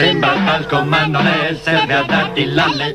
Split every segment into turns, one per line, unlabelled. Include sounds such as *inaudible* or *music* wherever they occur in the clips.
Sembra talco ma non è, serve a darti l'alle.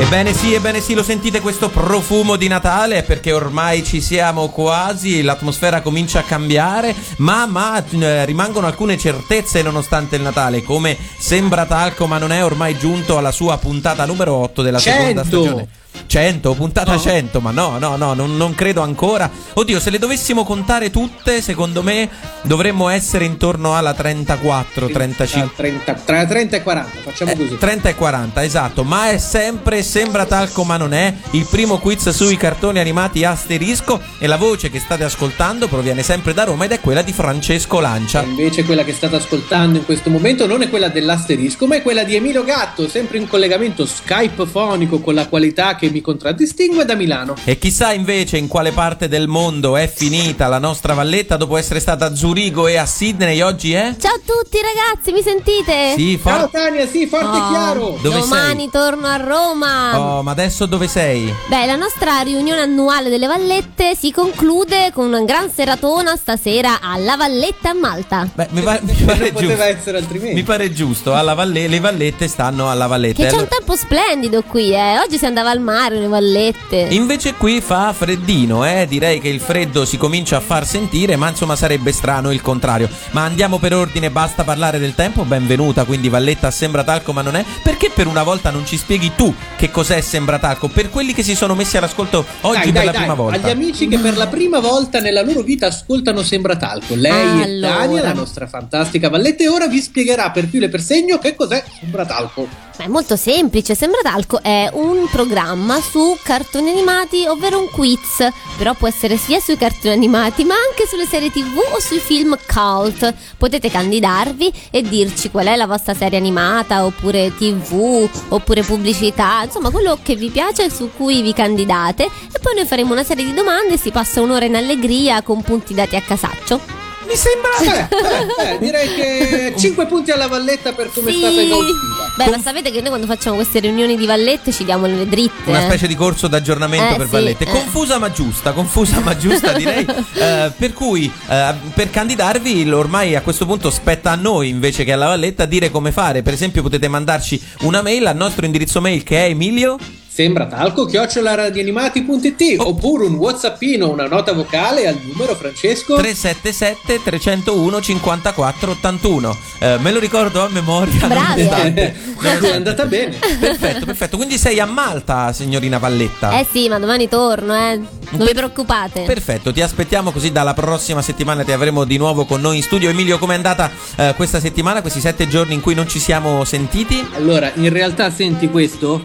Ebbene sì, ebbene sì, lo sentite questo profumo di Natale perché ormai ci siamo quasi, l'atmosfera comincia a cambiare, ma, ma eh, rimangono alcune certezze nonostante il Natale, come sembra talco ma non è ormai giunto alla sua puntata numero 8 della seconda
100.
stagione. 100, puntata
No.
100, ma no, no, no, non, non credo ancora. Oddio, se le dovessimo contare tutte, secondo me dovremmo essere intorno alla 34, 35.
Tra 30, tra 30 e 40, facciamo
Eh,
così.
30 e 40, esatto, ma è sempre, sembra talco ma non è, il primo quiz sui cartoni animati asterisco e la voce che state ascoltando proviene sempre da Roma ed è quella di Francesco Lancia.
Invece quella che state ascoltando in questo momento non è quella dell'asterisco, ma è quella di Emilio Gatto, sempre in collegamento Skype fonico con la qualità che mi contraddistingue da Milano.
E chissà invece in quale parte del mondo è finita la nostra valletta dopo essere stata a Zurigo e a Sydney oggi è?
Ciao a tutti ragazzi, mi sentite?
Sì, for-
Ciao Tania, sì, forte e
Oh,
chiaro.
Dove
domani
sei?
torno a Roma.
Oh, ma adesso dove sei?
Beh, la nostra riunione annuale delle Vallette si conclude con una gran seratona stasera alla Valletta a Malta.
Beh, mi, pa- mi *laughs*
Non
pare
poteva
giusto.
essere altrimenti.
Mi pare giusto, alla valle- le vallette stanno alla valletta.
Che
E
c'è un tempo splendido qui, eh. Oggi si andava al mare, le Vallette.
Invece qui fa freddino, eh? direi che il freddo si comincia a far sentire, ma insomma sarebbe strano il contrario. Ma andiamo per ordine, basta parlare del tempo. Benvenuta, quindi Valletta sembra talco ma non è. Perché per una volta non ci spieghi tu che cos'è sembra talco? Per quelli che si sono messi all'ascolto oggi
dai,
per
dai,
la
dai,
prima volta.
agli amici che per la prima volta nella loro vita ascoltano Sembra Talco. Lei
Allora.
Tania, la nostra fantastica Valletta, e ora vi spiegherà per filo e per segno che cos'è Sembra Talco.
Ma è molto semplice, Sembra Talco è un programma su cartoni animati, ovvero un quiz, però può essere sia sui cartoni animati ma anche sulle serie tv o sui film cult. Potete candidarvi e dirci qual è la vostra serie animata, oppure tv, oppure pubblicità, insomma quello che vi piace e su cui vi candidate e poi noi faremo una serie di domande e si passa un'ora in allegria con punti dati a casaccio.
Mi sembra.
Eh, eh, direi che *laughs* 5 punti alla Valletta per come è stata esaustiva.
Beh, ma sapete che noi quando facciamo queste riunioni di vallette ci diamo le dritte.
Una specie di corso d'aggiornamento
Eh,
per
sì,
Vallette.
eh.
Confusa ma giusta, confusa ma giusta direi. *laughs* Eh, per cui eh, per candidarvi ormai a questo punto spetta a noi invece che alla Valletta dire come fare. Per esempio potete mandarci una mail al nostro indirizzo mail che è Emilio.
Sembra talco chiocciolaradianimati.it oppure un whatsappino, una nota vocale al numero Francesco
377 301 54 81 Eh, me lo ricordo a memoria
Bravi,
nonostante- *laughs*
è andata bene.
perfetto perfetto quindi sei a Malta signorina Valletta
Eh sì, ma domani torno, eh. Non vi preoccupate.
Perfetto, ti aspettiamo così dalla prossima settimana ti avremo di nuovo con noi in studio. Emilio, com'è andata eh, questa settimana, questi sette giorni in cui non ci siamo sentiti?
Allora, in realtà senti questo?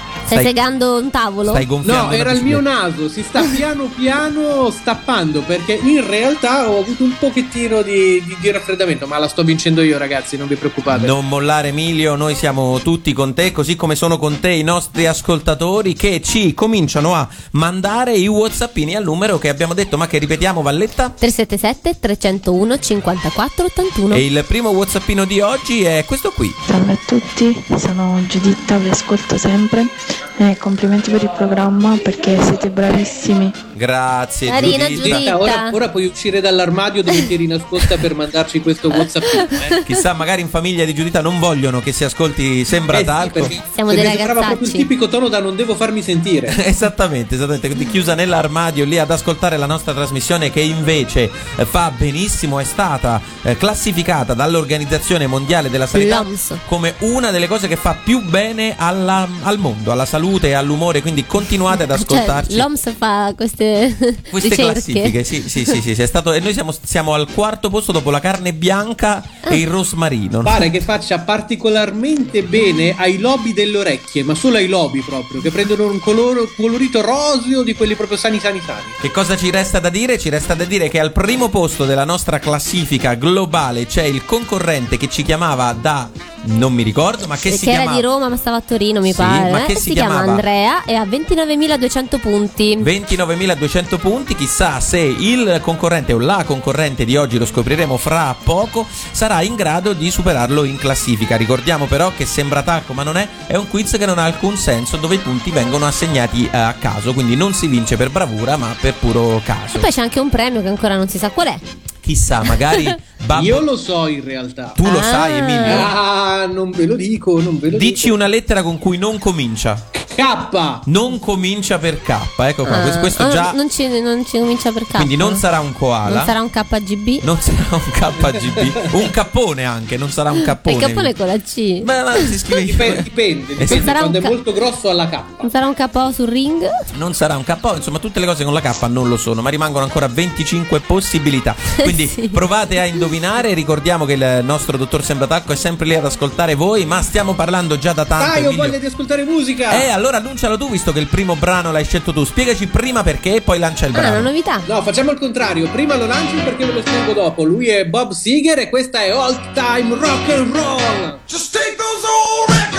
Stai,
stai-
segando un tavolo?
Stai gonfiando.
No, era il mio naso, si sta piano piano stappando perché in realtà ho avuto un pochettino di, di- di raffreddamento, ma la sto vincendo io ragazzi, non vi preoccupate.
Non mollare Emilio, noi siamo tutti con te, così come sono con te i nostri ascoltatori che ci cominciano a mandare i whatsappini al numero che abbiamo detto, ma che ripetiamo Valletta?
377 301 54 81.
E il primo whatsappino di oggi è questo qui.
Salve a tutti, sono Giuditta, vi ascolto sempre. Eh, complimenti per il programma perché siete bravissimi.
Grazie
Carina,
Giuditta.
Giuditta.
Ora, ora puoi uscire dall'armadio dove ti eri nascosta per mandarci questo whatsapp. Eh?
Chissà, magari in famiglia di Giuditta non vogliono che si ascolti Sembra
Eh sì,
Talco.
perché-
Siamo dei
sembrava proprio il
ragazzacci.
tipico tono da non devo farmi sentire. *laughs*
Esattamente, esattamente, quindi chiusa nell'armadio lì ad ascoltare la nostra trasmissione che invece eh, fa benissimo, è stata eh, classificata dall'Organizzazione Mondiale della Sanità
L'OMS.
come una delle cose che fa più bene alla- al mondo, alla salute e all'umore, quindi continuate ad ascoltarci.
Cioè, l'OMS fa queste, *laughs*
queste classifiche, sì, sì, sì, sì, sì, è stato- e noi siamo, siamo al quarto posto dopo la carne bianca e il rosmarino.
Pare che faccia particolarmente bene ai lobi delle orecchie, ma solo ai lobi proprio, che prendono un coloro- colorito roseo di quelli proprio sani sani sani.
Che cosa ci resta da dire? Ci resta da dire che al primo posto della nostra classifica globale c'è il concorrente che ci chiamava da non mi ricordo, ma che
che
si
era
chiama
di Roma ma stava a Torino mi
Sì,
pare
ma che
eh?
si
si, chiama
chiamava?
Andrea e ha 29.200 punti
29.200 punti, chissà se il concorrente o la concorrente di oggi, lo scopriremo fra poco, sarà in grado di superarlo in classifica. Ricordiamo però che sembra talco ma non è, è un quiz che non ha alcun senso dove i punti vengono assegnati eh, a caso, quindi non si vince per bravura ma per puro caso.
e poi c'è anche un premio che ancora non si sa qual è
Chissà, magari *laughs* *laughs* Babbo,
Io lo so in realtà.
tu lo
Ah.
sai Emilio?
Ah, non ve lo dico, non ve lo
Dici
dico.
una lettera con cui non comincia.
K.
Non comincia per K, ecco qua,
Ah,
questo,
ah,
già...
non, ci, non ci comincia per K
Quindi non sarà un koala.
Non sarà un KGB
Non sarà un KGB, *laughs* un cappone anche, non sarà un cappone.
il cappone con la C
Ma, ma si scrive
Dipende, dipende, dipende.
sì.
Sarà
quando è molto grosso alla K.
non sarà un KO sul ring
Non sarà un KO, insomma, tutte le cose con la K non lo sono, ma rimangono ancora 25 possibilità. Quindi
Sì.
provate a indovinare. Ricordiamo che il nostro dottor Sembratacco è sempre lì ad ascoltare voi, ma stiamo parlando già da tanto.
Dai, ho voglia di ascoltare musica.
Eh, allora annuncialo tu, visto che il primo brano l'hai scelto tu. Spiegaci prima perché e poi lancia il
ah una
brano.
novità
No, facciamo il contrario. Prima lo lancio perché ve lo spiego dopo. Lui è Bob Seger e questa è All Time Rock and Roll.
Just take those old records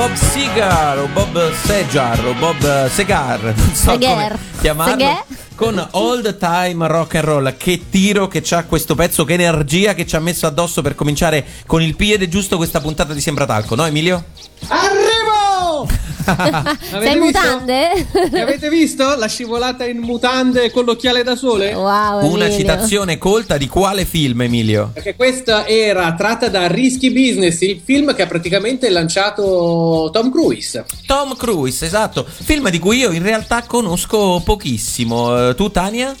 Bob Segar o Bob Segar o Bob Segar, non so
Segar.
come chiamarlo.
Segar.
Con the Time Rock and Roll, che tiro che c'ha questo pezzo, che energia che ci ha messo addosso per cominciare con il piede giusto questa puntata di Sembra Talco, no Emilio?
Arrivo!
Sei in mutande?
Mi avete visto la scivolata in mutande con l'occhiale da sole?
Wow,
Una
Emilio.
citazione colta di quale film, Emilio?
Perché questa era tratta da Risky Business, il film che ha praticamente lanciato Tom Cruise.
Tom Cruise, esatto. Film di cui io in realtà conosco pochissimo. Eh, Tu, Tania?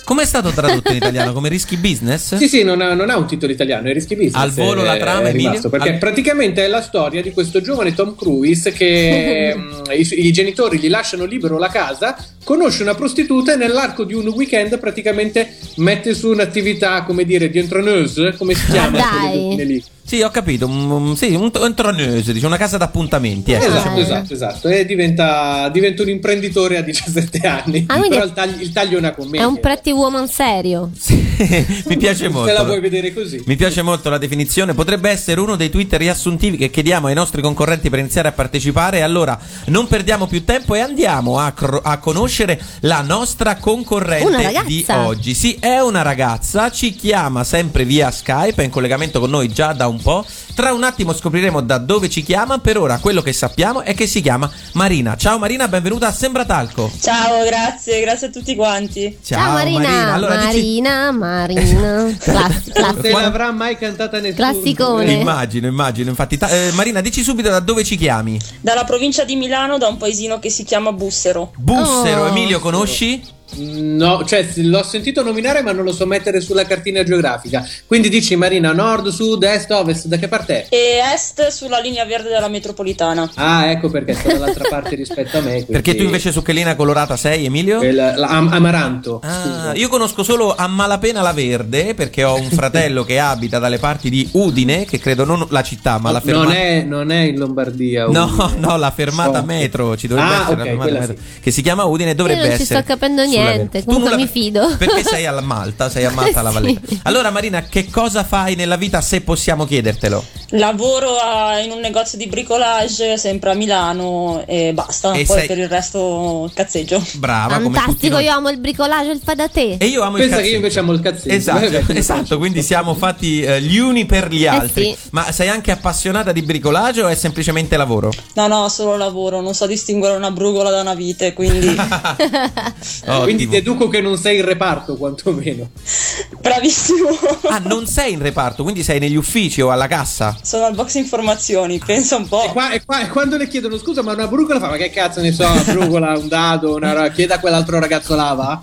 Mm,
Com'è stato tradotto in italiano? Come Risky Business?
Sì, sì, non ha, non ha un titolo italiano, è Risky Business.
Al volo la
è-
trama,
è rimasto, Perché
Al-
praticamente è la storia di questo giovane Tom Cruise che *laughs* mm, i, i genitori gli lasciano libero la casa, conosce una prostituta e nell'arco di un weekend praticamente mette su un'attività, come dire, di entreneuse, come si chiama?
dai.
quelle dottine lì?
Sì, ho capito. Un, sì, un, un troneuse, dice una casa d'appuntamenti. Ecco.
Esatto, esatto, esatto. E diventa, diventa un imprenditore a 17 *laughs* anni.
Ah,
Però il taglio, il taglio è una commedia.
È un pretty woman serio.
Sì, *laughs* mi piace molto.
Se la vuoi vedere così.
Mi piace molto la definizione, potrebbe essere uno dei tweet riassuntivi che chiediamo ai nostri concorrenti per iniziare a partecipare. Allora, non perdiamo più tempo e andiamo a, cro- a conoscere la nostra concorrente di oggi. Sì, è una ragazza, ci chiama sempre via Skype, è in collegamento con noi già da un po'. Tra un attimo scopriremo da dove ci chiama, per ora quello che sappiamo è che si chiama Marina. Ciao Marina, benvenuta a Sembratalco.
Ciao, grazie, grazie a tutti quanti.
Ciao, Marina.
Allora, dici-
Marina, Marina. *laughs* Classi-
Non te l'avrà mai cantata nessuno.
Classicone.
Immagino, immagino. Infatti, ta- eh, Marina, dici subito da dove ci chiami?
Dalla provincia di Milano, da un paesino che si chiama Bussero.
Bussero,
Oh.
Emilio, conosci?
No, cioè l'ho sentito nominare ma non lo so mettere sulla cartina geografica. Quindi dici Marina, nord, sud, est, ovest, da che parte è?
E est sulla linea verde della metropolitana.
Ah, ecco perché sto dall'altra parte rispetto a me. *laughs* quindi-
Perché tu invece su che linea colorata sei, Emilio?
Il- la- am- amaranto.
Ah, io conosco solo a malapena la verde perché ho un *laughs* fratello che abita dalle parti di Udine, che credo non la città, ma la fermata.
non, è, non è in Lombardia.
No,
Udine.
no, la fermata
So.
metro ci dovrebbe
Ah,
essere
ok,
la fermata
quella
metro
sì.
che si chiama Udine dovrebbe
Io non ci
essere
sto capendo
sulla
niente, comunque
nulla-
mi fido.
Perché sei a Malta, sei a Malta alla. *laughs*
Sì.
Allora Marina, che cosa fai nella vita se possiamo chiedertelo?
Lavoro a- in un negozio di bricolage, sempre a Milano, e basta.
E
Poi
sei-
per il resto cazzeggio.
Brava
Fantastico, io amo il bricolage, il fa da te.
E io amo il
Pensa che io invece amo il cazzetto.
Esatto, *laughs* esatto, quindi siamo fatti eh, gli uni per gli altri.
sì.
Ma sei anche appassionata di bricolaggio o è semplicemente lavoro?
No, no, solo lavoro, non so distinguere una brugola da una vite, quindi *laughs* *laughs*
Quindi
Ottimo.
deduco che non sei in reparto, quantomeno.
bravissimo.
Ah, non sei in reparto, quindi sei negli uffici o alla cassa?
Sono al box informazioni, pensa un
E,
po'.
qua- e qua- e quando le chiedono scusa, ma una brugola fa, ma che cazzo ne so, una brugola, un dado, una ro- chieda a quell'altro ragazzo là, va?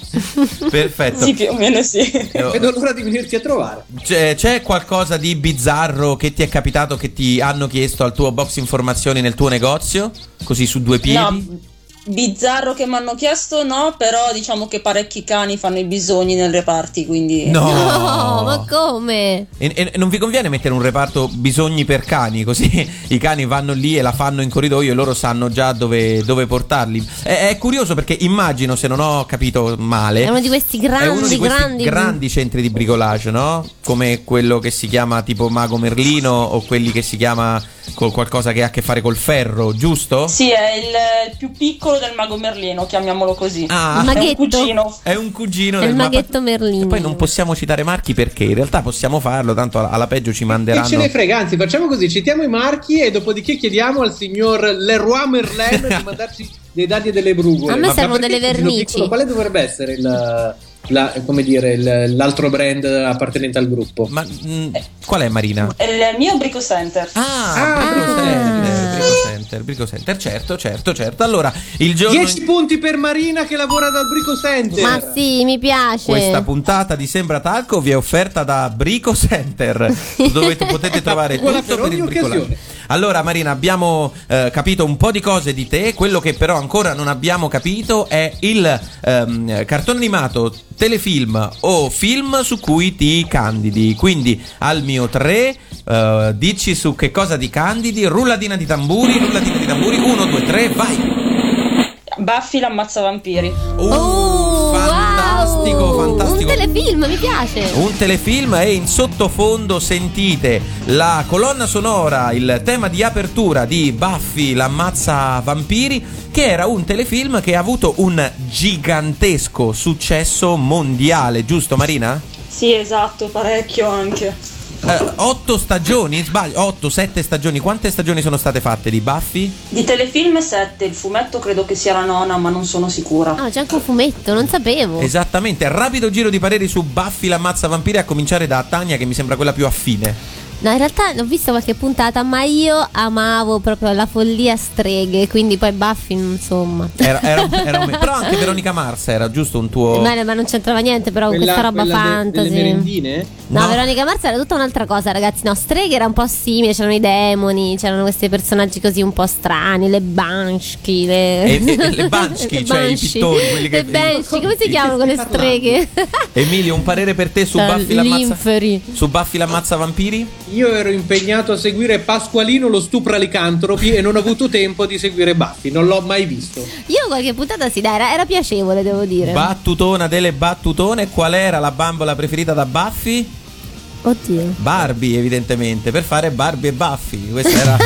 Perfetto.
Sì, più o meno sì.
Vedo l'ora di venirti a trovare.
C'è, c'è qualcosa di bizzarro che ti è capitato che ti hanno chiesto al tuo box informazioni nel tuo negozio? Così su due piedi?
No, bizzarro che mi hanno chiesto, no, però diciamo che parecchi cani fanno i bisogni nel reparti, quindi...
No.
No, ma come?
E, e non vi conviene mettere un reparto bisogni per cani, così *laughs* i cani vanno lì e la fanno in corridoio e loro sanno già dove, dove portarli. È, è curioso perché immagino, se non ho capito male,
È uno di questi
è
grandi,
uno di questi
grandi.
grandi centri di bricolage, no? Come quello che si chiama tipo Mago Merlino o quelli che si chiama con qualcosa che ha a che fare col ferro, giusto?
Sì, è il, il più piccolo del mago Merlino, chiamiamolo così.
Ah,
Il
È un
maghetto.
cugino.
È un cugino
È
del
il
ma-
maghetto Merlino.
E poi non possiamo citare marchi perché in realtà possiamo farlo, tanto alla, alla peggio ci
Che
manderanno.
ce ne frega, anzi, facciamo così: citiamo i marchi e dopodiché chiediamo al signor Leroy Merlin di *laughs* mandarci dei dadi e delle brugole.
A me
Ma
servono delle vernici.
piccolo, quale dovrebbe essere il. La- come dire, l'altro brand appartenente al gruppo?
Ma mm, qual è Marina?
Il mio Brico Center.
Ah,
Ah.
Brico Center, Brico Center, Brico Center, certo, certo, certo. Allora, il giorno
10 punti per Marina che lavora dal Brico Center.
Ma sì, mi piace.
questa puntata di Sembra Talco vi è offerta da Brico Center, *laughs* dove potete trovare tutto
per
il
occasione.
Allora Marina, abbiamo eh, capito un po' di cose di te, quello che però ancora non abbiamo capito è il ehm, cartone animato, telefilm o film su cui ti candidi. Quindi al mio 3 eh, dici su che cosa ti candidi, rulladina di tamburi, rulladina di tamburi, 1, 2, 3, vai!
Buffy l'ammazza vampiri.
Uh,
Oh,
fantastico,
wow.
fantastico.
Un telefilm, mi piace.
Un telefilm e in sottofondo sentite la colonna sonora, il tema di apertura di Buffy l'ammazza vampiri, che era un telefilm che ha avuto un gigantesco successo mondiale, giusto Marina?
Sì, esatto, parecchio anche.
Eh, otto stagioni, sbaglio, otto, sette stagioni. Quante stagioni sono state fatte di Buffy?
Di telefilm 7, il fumetto credo che sia la nona, ma non sono sicura.
Ah, c'è anche un fumetto, non sapevo.
Esattamente, rapido giro di pareri su Buffy l'ammazza vampiri a cominciare da Tania che mi sembra quella più affine.
No, in realtà ho visto qualche puntata, ma io amavo proprio la follia streghe, quindi poi Buffy, insomma.
Era, era- era un- *laughs* però anche Veronica Mars era giusto un tuo...
Ma, ma non c'entrava niente, però
Quella-
questa roba
de-
fantasy.
delle merendine?
No,
No.
Veronica Mars era tutta un'altra cosa, ragazzi. No, streghe era un po' simile, c'erano i demoni, c'erano questi personaggi così un po' strani, le Banshee, le,
E- e- le Banshee, *laughs* cioè i
Banshee.
pittori, quelli che-
Le Banshee, come si chiamano quelle streghe?
Emilio, un parere per te su Buffy l'ammazza... Su Buffy l'ammazza vampiri?
Io ero impegnato a seguire Pasqualino lo stupra licantropi e non ho avuto tempo di seguire Buffy, non l'ho mai visto.
Io qualche puntata sì, dai, era, era piacevole, devo dire.
Battutona delle battutone, qual era la bambola preferita da Buffy?
Oddio.
Barbie, evidentemente, per fare Barbie e Buffy. Questa era. *laughs*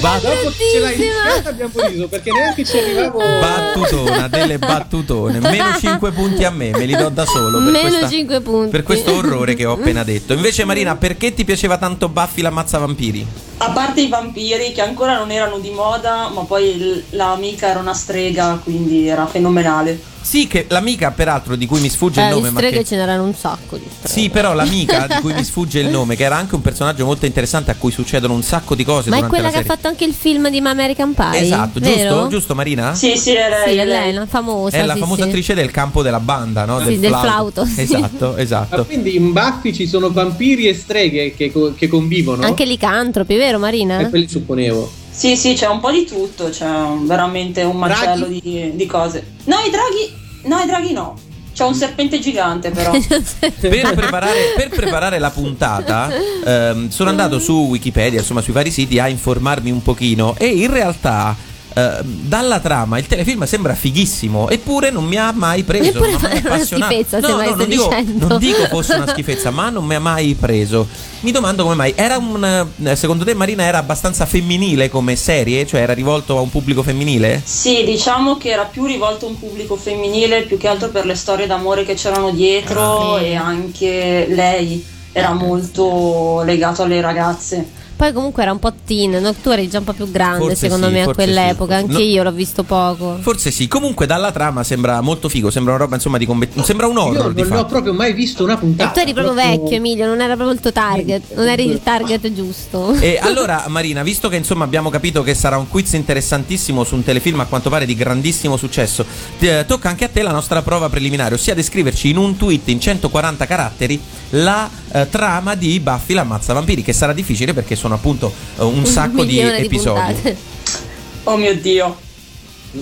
Ba-
Dopo ce l'hai iniziata abbiamo riso perché neanche ci arrivavo.
battutona delle *laughs* battutone. Meno 5 punti a me, me li do da solo. Per
Meno
questa-
5 punti.
Per questo orrore che ho appena detto. Invece, Marina, perché ti piaceva tanto Buffy l'ammazza vampiri?
A parte i vampiri che ancora non erano di moda, ma poi l- l'amica era una strega, quindi era fenomenale.
Sì, che l'amica, peraltro, di cui mi sfugge
Eh,
il nome, ma
streghe
che.
ce n'erano un sacco di streghe.
Sì, però l'amica di cui mi sfugge il nome, che era anche un personaggio molto interessante a cui succedono un sacco di cose
Ma è quella
la
che ha
serie.
fatto anche il film di American Pie.
Esatto,
vero?
giusto? Giusto, Marina?
Sì, sì, è lei.
Sì,
lei.
lei, la famosa.
È la
sì,
famosa
sì.
attrice del campo della banda, no?
Sì, del flauto, sì.
Esatto,
Ma
esatto.
quindi in Buffy ci sono vampiri e streghe che, co- che convivono?
Anche licantropi, vero Marina?
Eh, quelli supponevo.
Sì, sì, c'è un po' di tutto, c'è un- veramente un macello di, di cose. No, i draghi. No, i draghi no. C'è un serpente gigante, però. *laughs*
Per preparare, per preparare la puntata ehm, sono andato su Wikipedia, insomma sui vari siti a informarmi un pochino e in realtà ehm, dalla trama il telefilm sembra fighissimo eppure non mi ha mai preso non mi ha mai
è *laughs* una
appassionato.
schifezza,
no, no, non, dico, non dico *laughs* fosse una schifezza ma non mi ha mai preso mi domando come mai era un eh, secondo te Marina era abbastanza femminile come serie cioè era rivolto a un pubblico femminile
Sì, diciamo che era più rivolto a un pubblico femminile, più che altro per le storie d'amore che c'erano dietro
Ah.
e anche lei era molto legato alle ragazze.
Poi comunque era un po' teen, no? tu eri già un po' più grande
Forse
secondo
sì,
me a quell'epoca,
sì.
anche
No.
io l'ho visto poco.
Forse sì, comunque dalla trama sembra molto figo, sembra una roba insomma di combat- sembra un
Io
horror di
non l'ho
fatto.
proprio mai visto una
E
puntata.
tu eri proprio vecchio Emilio, non era proprio il tuo target, non eri il target giusto.
E *laughs* allora Marina, visto che insomma abbiamo capito che sarà un quiz interessantissimo su un telefilm a quanto pare di grandissimo successo, eh, tocca anche a te la nostra prova preliminare, ossia descriverci in un tweet in 140 caratteri la eh, trama di Buffy l'ammazza vampiri, che sarà difficile perché sono appunto eh, un sacco di
milione
episodi.
puntate.
Oh mio dio.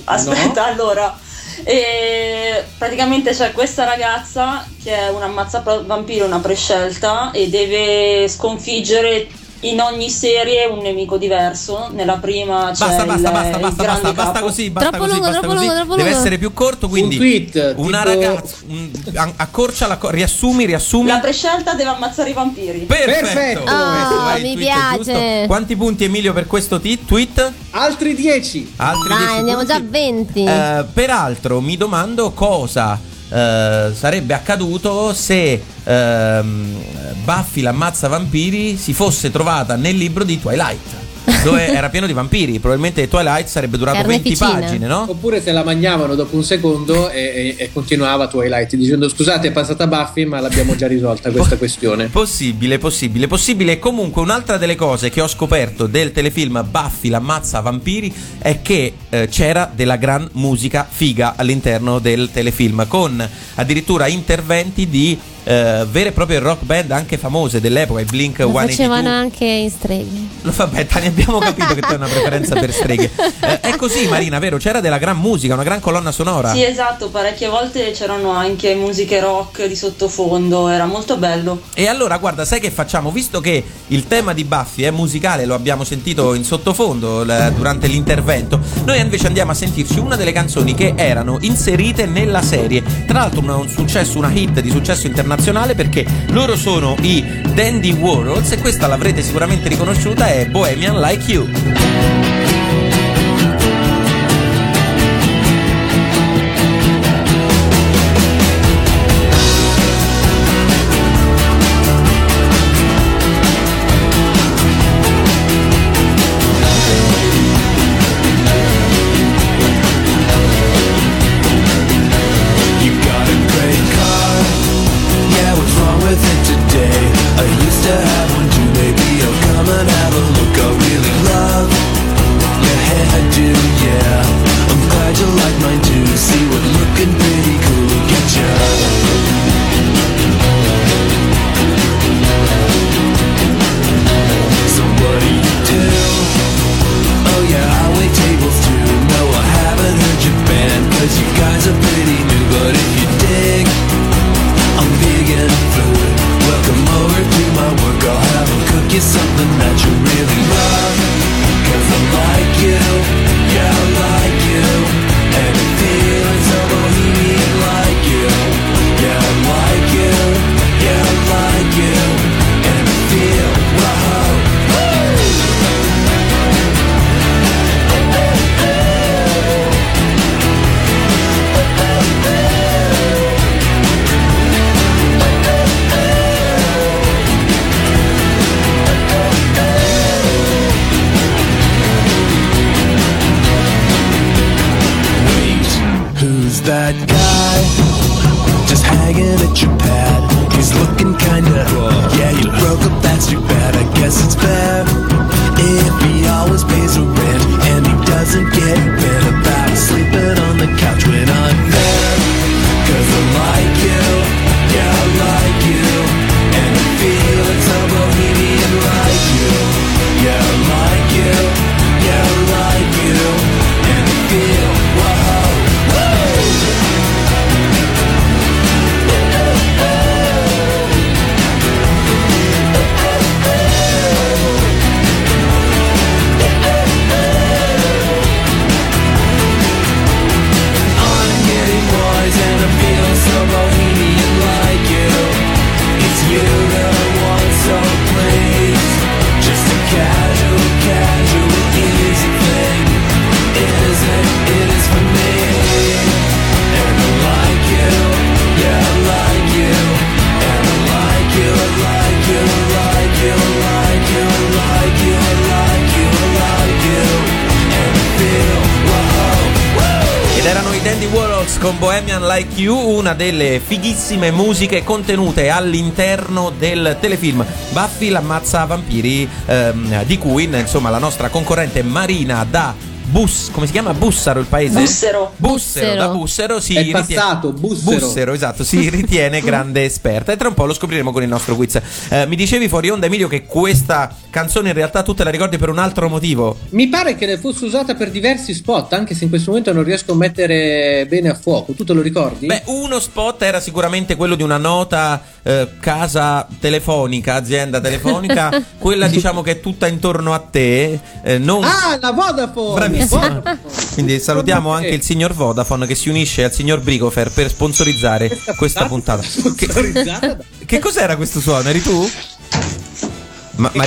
Aspetta, allora. E praticamente c'è questa ragazza che è un ammazza vampiro, una prescelta e deve sconfiggere in ogni serie un nemico diverso. Nella prima c'è
Basta,
il,
basta, basta,
il
basta,
grande
basta, basta
capo.
così, basta
Troppo
così,
lungo,
basta
troppo
così.
lungo, troppo
Deve
lungo.
essere più corto, quindi
Un tweet,
una
tipo-
ragazza, un- accorcia la co- riassumi, riassumi.
La prescelta deve ammazzare i vampiri.
Perfetto,
Perfetto.
Oh,
è il
mi
tweet
piace.
giusto. Quanti punti Emilio per questo ti- tweet?
Altri 10.
Altri
Dai,
10
andiamo
punti.
già a 20.
Eh, peraltro mi domando cosa eh, sarebbe accaduto se ehm, Buffy l'ammazza vampiri si fosse trovata nel libro di Twilight. Dove era pieno di vampiri, probabilmente Twilight sarebbe durato
Carne
20
ficina.
pagine, no?
Oppure se la mangiavano dopo un secondo e, e- e continuava Twilight dicendo scusate è passata Buffy ma l'abbiamo già risolta questa questione.
Possibile, possibile, possibile. Comunque un'altra delle cose che ho scoperto del telefilm Buffy l'ammazza vampiri è che eh, c'era della gran musica figa all'interno del telefilm, con addirittura interventi di eh, vere e proprie rock band anche famose dell'epoca, i Blink
Lo
182.
facevano anche in streghe.
Lo vabbè, Tania, abbiamo capito che tu hai una preferenza per *laughs* streghe. Eh, è così, Marina, vero? C'era della gran musica, una gran colonna sonora.
Sì, esatto, parecchie volte c'erano anche musiche rock di sottofondo, era molto bello.
E allora, guarda, sai che facciamo? Visto che il tema di Buffy è musicale, lo abbiamo sentito in sottofondo l- durante l'intervento, noi invece andiamo a sentirci una delle canzoni che erano inserite nella serie. Tra l'altro, una- un successo, una hit di successo internazionale perché loro sono i Dandy Warhols e questa l'avrete sicuramente riconosciuta, è Bohemian Like You. Delle fighissime musiche contenute all'interno del telefilm Buffy l'ammazza vampiri ehm, di cui insomma la nostra concorrente Marina da Bus, come si chiama? Bussaro il paese?
Bussero.
Bussero,
Bussero.
da Bussero si
È
ritiene-
passato, Bussero.
Bussero, esatto, si *laughs* ritiene grande esperta e tra un po' lo scopriremo con il nostro quiz. Eh, mi dicevi fuori onda Emilio che questa canzone in realtà tu te la ricordi per un altro motivo.
Mi pare che ne fosse usata per diversi spot, anche se in questo momento non riesco a mettere bene a fuoco. Tu te lo ricordi?
Beh, uno spot era sicuramente quello di una nota eh, casa telefonica, azienda telefonica, *laughs* quella diciamo che è tutta intorno a te, eh, non...
Ah, la Vodafone!
Bravissimo.
Vodafone.
Quindi salutiamo anche il signor Vodafone che si unisce al signor Brigofer per sponsorizzare questa puntata. Che,
Sponsorizzata da-
che cos'era questo suono? Eri tu? Ma- ma-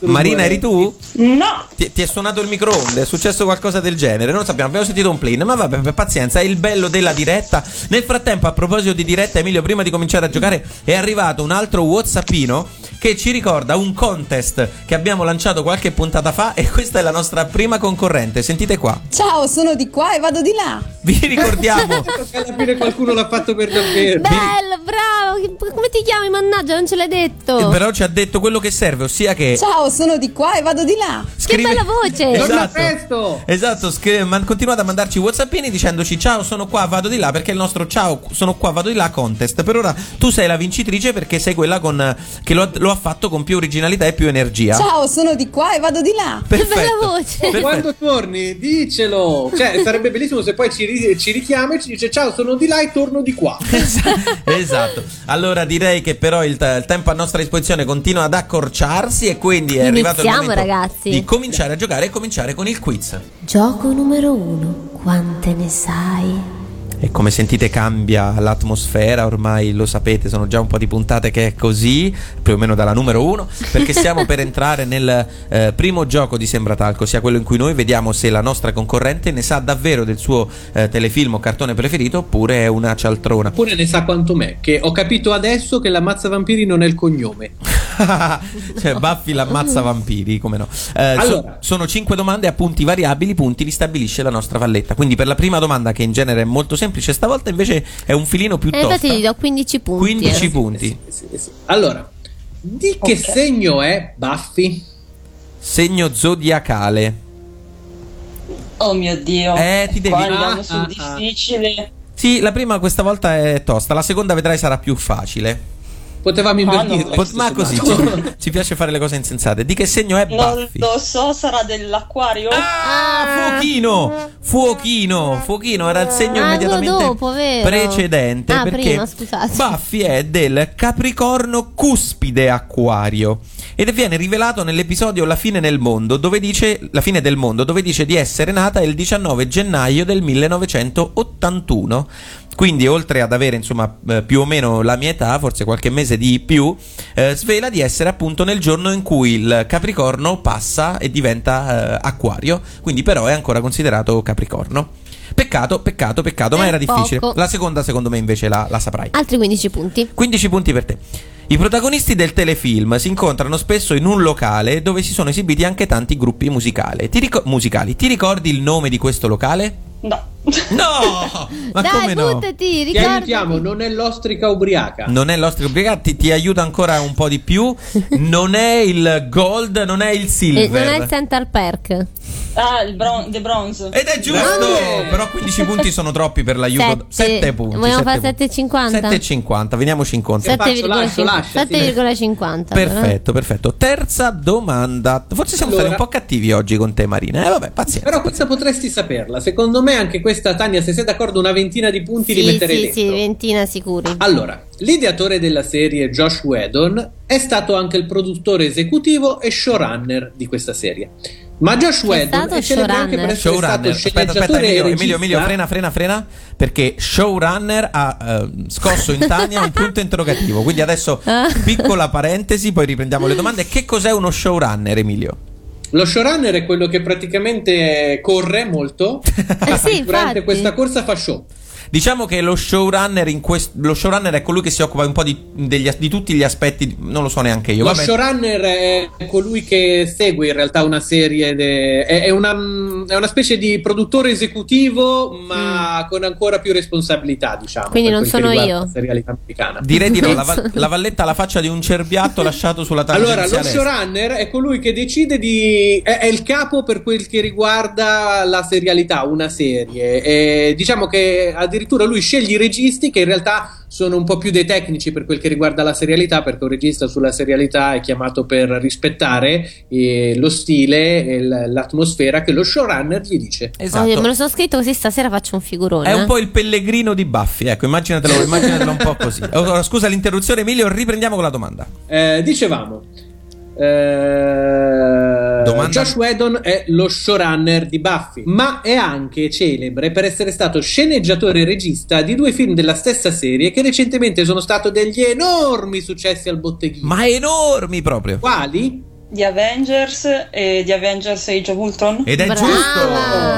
Marina, eri tu?
No,
Ti, ti è suonato il microonde, è successo qualcosa del genere, non lo sappiamo, abbiamo sentito un plin, ma vabbè, per pazienza, è il bello della diretta. Nel frattempo, a proposito di diretta, Emilio, prima di cominciare a giocare, è arrivato un altro Whatsappino che ci ricorda un contest che abbiamo lanciato qualche puntata fa e questa è la nostra prima concorrente, sentite qua.
Ciao, sono di qua e vado di là.
Vi ricordiamo *laughs*
Che alla fine qualcuno l'ha fatto per davvero.
Bello, bravo. Come ti chiami, mannaggia? Non ce l'hai detto.
però ci ha detto quello che serve, ossia che
Ciao, sono di qua e vado di là.
Che bella voce.
Esatto.
presto!
Esatto, scri- man- continuate a mandarci whatsappini dicendoci ciao sono qua vado di là perché il nostro ciao sono qua vado di là contest per ora tu sei la vincitrice perché sei quella con, che lo, ha- lo ha fatto con più originalità e più energia
Ciao, sono di qua e vado di là.
Che
Perfetto.
bella voce.
Perfetto.
Quando torni, dicelo. Cioè, sarebbe bellissimo se poi ci, ri- ci richiama e ci dice ciao, sono di là e torno di qua. *laughs*
esatto allora direi che però il, il tempo a nostra disposizione continua ad accorciarsi e quindi è arrivato il
Iniziamo,
momento
ragazzi.
di cominciare a giocare e cominciare con il quiz
Gioco numero uno. Quante ne sai?
E come sentite cambia l'atmosfera, ormai lo sapete, sono già un po' di puntate che è così, più o meno dalla numero uno, perché stiamo per entrare nel eh, primo gioco di Sembratalco, sia quello in cui noi vediamo se la nostra concorrente ne sa davvero del suo eh, telefilm o cartone preferito oppure è una cialtrona.
Oppure ne sa quanto me, che ho capito adesso che l'ammazza vampiri non è il cognome. *laughs*
cioè Buffy l'ammazza vampiri, come no. Eh, so-
Allora.
sono cinque domande a punti variabili, punti li stabilisce la nostra valletta. Quindi per la prima domanda, che in genere è molto semplice, stavolta invece è un filino più
Eh,
tosta.
infatti gli do 15 punti.
15
eh.
punti.
Sì, sì. Allora, di che segno è Buffy?
Segno zodiacale.
Oh mio dio.
Eh, ti devi-
Qua andiamo
Ah,
sul
ah, ah.
difficile.
Sì, la prima questa volta è tosta, la seconda vedrai sarà più facile.
Potevamo
Ah, no.
invertirla.
Ma così, ci, ci piace fare le cose insensate. Di che segno è
Non
Buffy?
lo so, sarà dell'acquario?
Ah, fuochino! Fuochino! Fuochino era il segno
Ah,
immediatamente
dopo, vero?
precedente.
Ah,
perché
prima.
Buffy è del Capricorno cuspide acquario. Ed viene rivelato nell'episodio La fine nel mondo, dice La fine del mondo, dove dice di essere nata il 19 gennaio del 1981. Quindi, oltre ad avere insomma eh, più o meno la mia età, forse qualche mese di più, eh, svela di essere appunto nel giorno in cui il Capricorno passa e diventa eh, acquario. Quindi, però, è ancora considerato Capricorno. Peccato, peccato, peccato, ma
È
era difficile.
poco.
La seconda, secondo me, invece la, la saprai.
Altri 15 punti.
15 punti per te. I protagonisti del telefilm si incontrano spesso in un locale dove si sono esibiti anche tanti gruppi musicali. Ti, rico- musicali. Ti ricordi il nome di questo locale?
No.
No! Ma
Dai,
come no?
buttati,
Ti aiutiamo, non è l'ostrica ubriaca.
Non è l'ostrico brigati, ti aiuta ancora un po' di più. Non è il gold, non è il
Eh,
silver.
non è il Central Perk.
Ah, il bron- The Bronze.
Ed è giusto!
Grande!
Però 15 punti sono troppi per l'aiuto.
Sette.
7 punti.
Vogliamo fare
punti.
7,50?
7,50, veniamoci incontro.
Che faccio? Lascio, lascia, sì.
7,50. però.
Perfetto, perfetto. Terza domanda. Forse siamo
Allora-
stati un po' cattivi oggi con te, Marina. Eh, vabbè, pazienza.
Però questa potresti saperla. Secondo me anche questa, Tania, se sei d'accordo, una ventina di punti li
Sì,
metterei
sì,
dentro.
sì, ventina sicuri.
Allora, l'ideatore della serie Josh Whedon è stato anche il produttore esecutivo e showrunner di questa serie. Ma Josh Whedon
stato
è celebre anche per
showrunner?
essere
Showrunner.
stato
Aspetta, aspetta, Emilio. Emilio, Emilio, frena, frena, frena. Perché showrunner ha eh, scosso in Tania un punto interrogativo. Quindi adesso,
Ah.
piccola parentesi, poi riprendiamo le domande. Che cos'è uno showrunner, Emilio?
Lo showrunner è quello che praticamente corre molto.
Eh sì,
Durante
infatti.
questa corsa fa show.
Diciamo che lo showrunner, in quest- lo showrunner è colui che si occupa un po' di, degli di tutti gli aspetti. Non lo so neanche io.
Lo
Vabbè.
showrunner è colui che segue in realtà una serie, de- è, è una, è una specie di produttore esecutivo, ma con ancora più responsabilità, diciamo.
Mm. Quindi non sono io.
La serialità americana.
Direi di no. La, *laughs* va- la valletta ha la faccia di un cerbiatto lasciato sulla
Allora,
tangenziale.
lo showrunner è colui che decide di. È, è il capo per quel che riguarda la serialità, una serie. E diciamo che addirittura lui sceglie i registi che in realtà sono un po' più dei tecnici per quel che riguarda la serialità, perché un regista sulla serialità è chiamato per rispettare eh, lo stile e l- l'atmosfera che lo showrunner gli dice.
Esatto.
Me lo sono scritto così stasera faccio un figurone.
È un
eh.
po' il pellegrino di Buffy, ecco, immaginatelo, immaginatelo un po' così. *laughs* Oh, scusa l'interruzione, Emilio, riprendiamo con la domanda.
Eh, dicevamo. Eh,
Domanda-
Josh Whedon è lo showrunner di Buffy, ma è anche celebre per essere stato sceneggiatore e regista di due film della stessa serie che recentemente sono stati degli enormi successi al botteghino.
Ma enormi proprio.
Quali?
Di Avengers e di Avengers Age of Ultron.
Ed è
Brava.
giusto,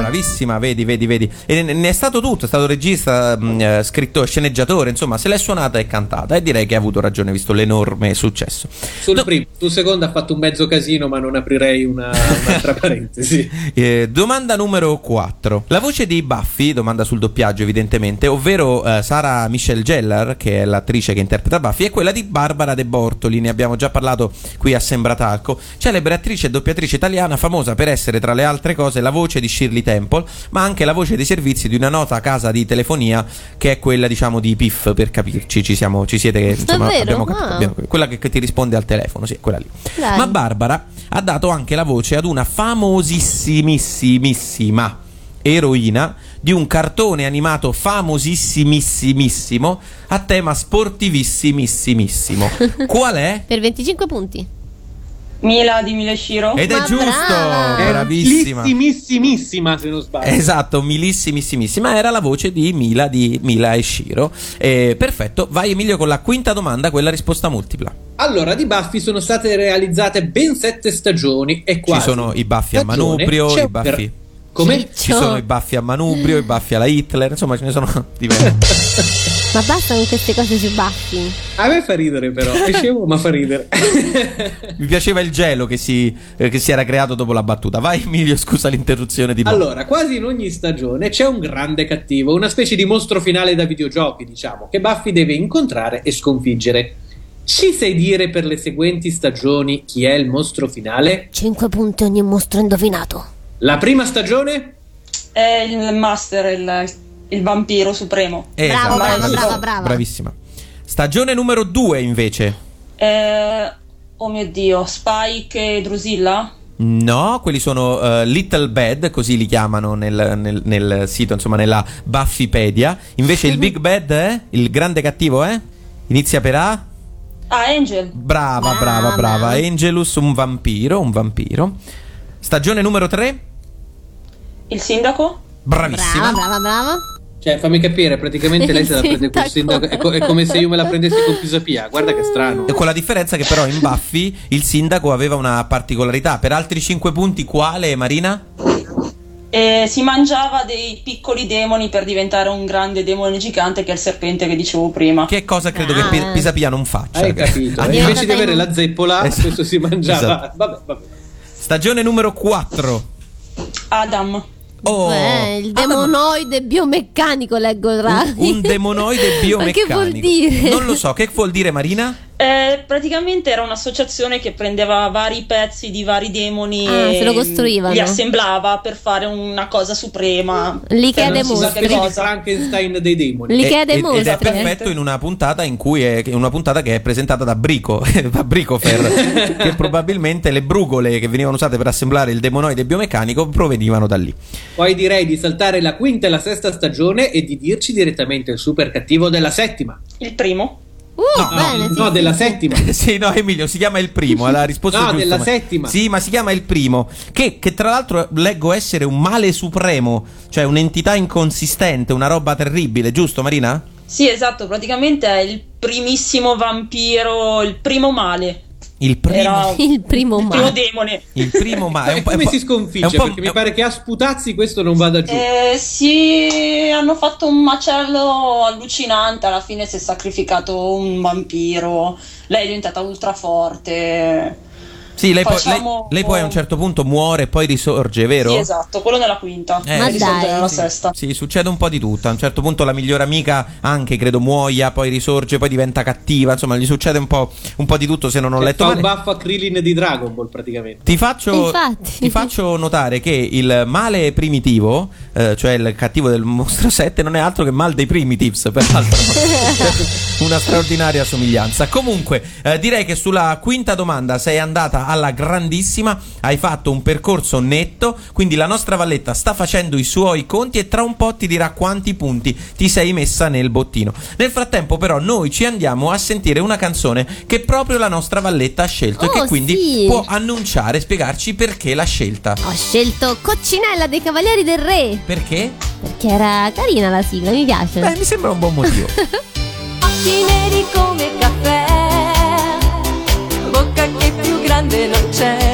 bravissima, vedi, vedi, vedi. E ne, è stato tutto, è stato regista, mh, eh, scrittore, sceneggiatore, insomma, se l'è suonata e cantata. E direi che ha avuto ragione visto l'enorme successo.
Sul
Do-
primo, sul secondo ha fatto un mezzo casino, ma non aprirei una, un'altra *laughs* parentesi.
Eh, domanda numero 4. La voce di Buffy, domanda sul doppiaggio evidentemente, ovvero eh, Sara Michelle Gellar, che è l'attrice che interpreta Buffy, è quella di Barbara De Bortoli, ne abbiamo già parlato qui a Sembratalco, celebre attrice e doppiatrice italiana famosa per essere tra le altre cose la voce di Shirley Temple, ma anche la voce dei servizi di una nota casa di telefonia che è quella diciamo di PIF, per capirci, ci, siamo, ci siete, insomma, abbiamo capito,
Ah.
abbiamo- quella che, che ti risponde al telefono, sì, quella lì.
Dai.
Ma Barbara ha dato anche la voce ad una famosissimissimissima eroina di un cartone animato famosissimissimissimo a tema sportivissimissimissimo. *laughs* Qual è?
Per 25 punti.
Mila di Mileshiro.
Ed è
Ma
giusto,
brava!
È
bravissima.
Missimissimissima, se non sbaglio.
Esatto, milissimissima. Era la voce di Mila di Mila e Shiro. Eh, perfetto, vai Emilio con la quinta domanda, quella risposta multipla.
Allora, di Buffy sono state realizzate ben sette stagioni e quasi.
Ci sono i baffi a manubrio, i baffi.
per- Come?
Ci sono i baffi a manubrio, i baffi alla Hitler, insomma ce ne sono *laughs* diversi.
Ma basta con queste cose sui baffi.
A me fa ridere però, *laughs* è scemo ma fa ridere. *laughs*
Mi piaceva il gelo che si, eh, che si era creato dopo la battuta. Vai Emilio, scusa l'interruzione di
allora, quasi in ogni stagione c'è un grande cattivo, una specie di mostro finale da videogiochi, diciamo, che Buffy deve incontrare e sconfiggere. Ci sai dire per le seguenti stagioni chi è il mostro finale?
5 punti ogni mostro indovinato.
La prima stagione?
È il master, il, il vampiro supremo.
Esatto,
brava,
bravissima,
brava, brava.
Bravissima. Stagione numero 2 invece.
Eh, oh mio dio, Spike e Drusilla?
No, quelli sono eh, Little Bad, così li chiamano nel, nel- nel sito, insomma, nella Buffipedia. Invece il Big Bad è? Il grande cattivo è? Inizia per A?
Ah, Angel.
Brava, brava,
Brava.
brava. Angelus, un vampiro, un vampiro. Stagione numero 3?
Il sindaco?
Bravissima.
Brava, brava, brava.
Cioè, fammi capire, praticamente lei se la prende col
sindaco.
sindaco. È, co- è come se io me la prendessi con Pisapia. Guarda che strano.
E con la differenza che però in Buffy il sindaco aveva una particolarità. Per altri 5 punti quale, Marina?
E si mangiava dei piccoli demoni per diventare un grande demone gigante che è il serpente che dicevo prima.
Che cosa credo
Ah.
che Pi- Pisapia non faccia.
Hai capito?
Aveva-
Invece di avere la zeppola,
Esatto.
questo si mangiava.
Esatto.
Vabbè, vabbè.
Stagione numero 4.
Adam.
Oh.
Beh, il
Ah, ma-
demonoide biomeccanico leggo tra.
un, un demonoide *laughs* biomeccanico.
che vuol dire?
Non lo so, che vuol dire Marina?
Eh, praticamente era un'associazione che prendeva vari pezzi di vari demoni
Ah,
e
se lo costruivano.
li assemblava per fare una cosa suprema.
Dei
Una
sa che
specie di
cosa.
Frankenstein dei demoni.
L'Ikea
E-
dei
ed-
mostri.
ed è perfetto in una puntata in cui è in una puntata che è presentata da Brico, *laughs* da Bricofer, che *laughs* probabilmente le brugole che venivano usate per assemblare il demonoide biomeccanico provenivano da lì.
Poi direi di saltare la quinta e la sesta stagione e di dirci direttamente il super cattivo della settima.
Il primo.
Uh,
No,
bene, sì,
no,
sì,
della
sì.
settima. *laughs*
sì, no, Emilio, si chiama il primo, ha *laughs* risposto
No,
giusto,
della
ma-
settima.
Sì, ma si chiama il primo, che, che tra l'altro leggo essere un male supremo, cioè un'entità inconsistente, una roba terribile, giusto Marina?
Sì, esatto, praticamente è il primissimo vampiro, il primo male. *laughs*
Il primo,
Il primo
il primo
male.
demone.
il primo male. *laughs*
E come si sconfigge? Perché mi pare che a sputazzi questo non vada giù.
Eh, sì, hanno fatto un macello allucinante. Alla fine si è sacrificato un vampiro. Lei è diventata ultra forte.
Sì, lei, poi,
Facciamo-
lei- lei poi a un certo punto muore e poi risorge, vero?
Sì, esatto, quello nella quinta.
Eh,
Ma
risorge
dai.
nella
Sì,
sesta.
Sì, succede un po' di tutto. A un certo punto la migliore amica anche credo muoia, poi risorge, poi diventa cattiva. Insomma, gli succede un po', un po' di tutto se non ho
Cioè,
letto
fa un buff a Krillin di Dragon Ball praticamente.
Ti faccio, ti faccio notare che il male primitivo, eh, cioè il cattivo del mostro 7, non è altro che mal dei primitives, peraltro. *laughs* Una straordinaria somiglianza. Comunque, eh, direi che sulla quinta domanda sei andata alla grandissima, hai fatto un percorso netto, quindi la nostra Valletta sta facendo i suoi conti e tra un po' ti dirà quanti punti ti sei messa nel bottino. Nel frattempo, però, noi ci andiamo a sentire una canzone che proprio la nostra Valletta ha scelto e
Oh,
che quindi
sì.
può annunciare, spiegarci perché l'ha scelta.
Ho scelto Coccinella dei Cavalieri del Re.
Perché?
Perché era carina la sigla, mi piace.
Beh, mi sembra un buon motivo. *laughs*
Occhi neri come grande non c'è.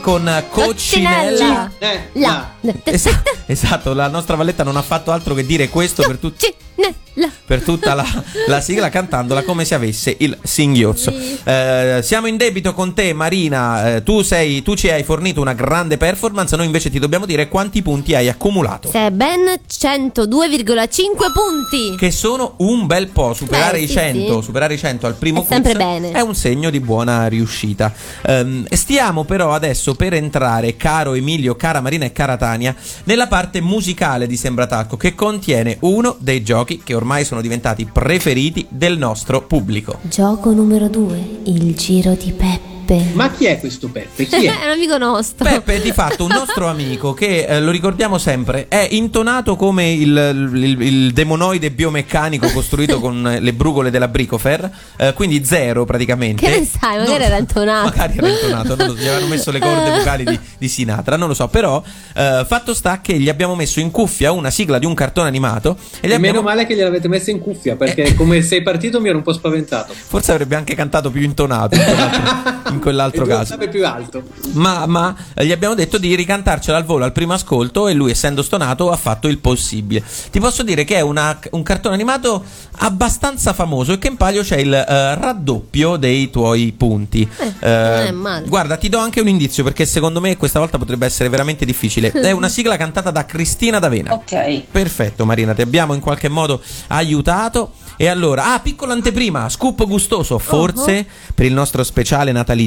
con Coccinella. Coccinella.
Eh,
la.
Esatto, *laughs* esatto, la nostra Valletta non ha fatto altro che dire questo per
tutti
per tutta la, la sigla cantandola come se avesse il singhiozzo. Eh, siamo in debito con te Marina, Eh, tu, sei, tu ci hai fornito una grande performance, noi invece ti dobbiamo dire quanti punti hai accumulato.
Se ben 102,5 punti.
Che sono un bel po', superare
Beh,
i
sì,
100,
sì.
superare i 100 al primo
bene.
è un segno di buona riuscita. Ehm, stiamo però adesso per entrare, caro Emilio, cara Marina e cara Tania, nella parte musicale di Sembratalco che contiene uno dei giochi che ormai sono diventati preferiti del nostro pubblico.
Gioco numero 2, il giro di Peppe.
Ma chi è questo Peppe? Chi è? *laughs*
è un amico nostro.
Peppe è di fatto un nostro amico che, eh, lo ricordiamo sempre, è intonato come il, il- il demonoide biomeccanico costruito con eh, le brugole della Bricofer, eh, quindi zero praticamente.
Che ne sai, magari
Non
era intonato.
Magari era intonato, non lo so, gli avevano messo le corde vocali di, di Sinatra, non lo so, però eh, fatto sta che gli abbiamo messo in cuffia una sigla di un cartone animato e gli
E
abbiamo...
meno male che gliel'avete messa in cuffia perché
Eh.
come sei partito mi ero un po' spaventato.
Forse avrebbe anche cantato più intonato in quell'altro, *laughs* in quell'altro caso.
ottave più alto.
Ma, ma, gli abbiamo detto di ricantarcela al volo al primo ascolto e lui, essendo stonato, ha fatto il possibile. Ti posso dire che è una- un cartone animato abbastanza famoso e che in palio c'è il eh, raddoppio dei tuoi punti.
non
Eh,
è male.
guarda, ti do anche un indizio perché secondo me questa volta potrebbe essere veramente difficile. *laughs* È una sigla cantata da Cristina D'Avena.
Ok.
Perfetto, Marina, ti abbiamo in qualche modo aiutato. E allora, ah, piccola anteprima, scoop gustoso, forse per il nostro speciale natalizio.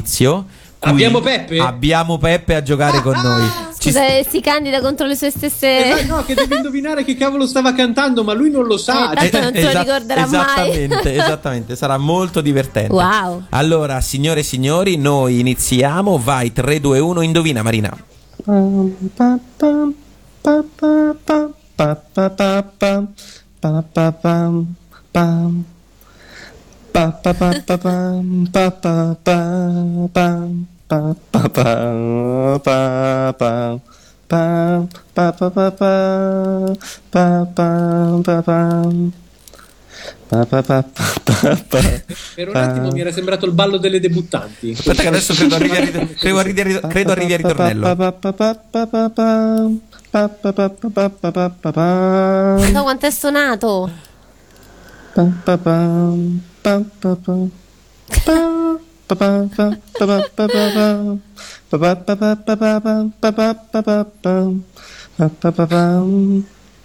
Qui
Abbiamo Peppe?
Abbiamo Peppe a giocare con noi. Ci
Scusa, eh, si candida contro le sue
Eh,
stesse.
dai, no, che devi indovinare che cavolo stava cantando, ma lui non lo sa.
Eh, tanto non se lo
Esa-
ricorderà mai.
esattamente, esattamente, sarà molto divertente.
Wow.
Allora, signore e signori, noi iniziamo. Vai 3 2 1, indovina Marina.
Per un attimo mi era sembrato il ballo delle debuttanti.
Aspetta che adesso credo arrivi a, rit- credo arrivi a rit- credo arrivi a ritornello.
No, quanto è suonato.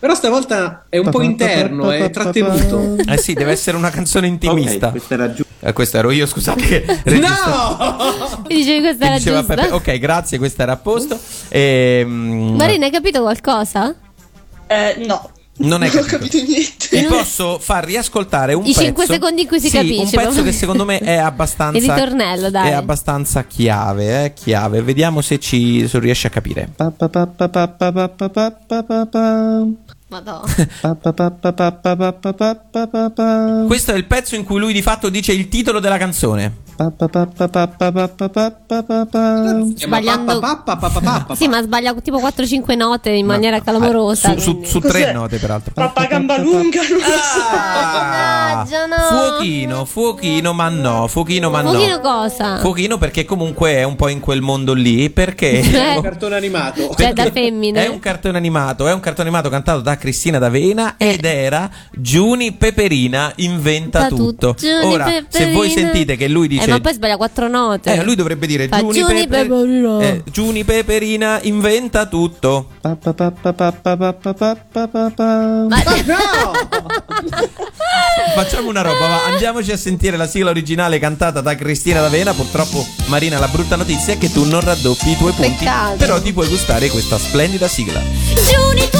Però stavolta è un po' interno, è trattenuto.
Eh sì, deve essere una canzone intimista.
questa era giù.
Eh, questo ero io, scusate.
No!
Mi dicevi questa era giusta.
Peppe. Ok, grazie, questa era a posto. Ehm,
Marina, hai capito qualcosa?
Eh, no.
Non
Non ho
capito.
capito niente.
Ti posso far riascoltare un
I
pezzo.
cinque secondi in cui si
Sì,
capisce,
Un pezzo che secondo me è abbastanza.
Il ritornello, dai.
È abbastanza chiave, eh, chiave. Vediamo se ci se riesci a capire.
Madonna.
Questo è il pezzo in cui lui di fatto dice il titolo della canzone.
Sbagliando-
Pappa, pappa, pappa,
Sì, ma sbaglia tipo 4-5 note in maniera clamorosa.
Su, su- su tre note, peraltro.
Papà gamba lunga.
Mannaggia, no.
Fuochino, fuochino, ma no, fuochino, ma no.
Fuochino cosa?
Fuochino perché comunque è un po' in quel mondo lì, perché
È un cartone animato.
Cioè, da femmine.
è un cartone animato, è un cartone animato cantato da Cristina D'Avena ed era Giuni Peperina inventa
Fa
tutto.
Giuni
Ora, se
Peperina.
voi sentite che lui dice
Eh, ma poi sbaglia 4 note.
eh, lui dovrebbe dire
Fa
Giuni,
Giuni
Peper-
Peperina.
eh, Giuni Peperina inventa tutto.
Ma-
Facciamo una roba, va, andiamoci a sentire la sigla originale cantata da Cristina D'Avena. Purtroppo, Marina, la brutta notizia è che tu non raddoppi i tuoi punti.
Peccato.
Però ti puoi gustare questa splendida sigla.
Giuni tu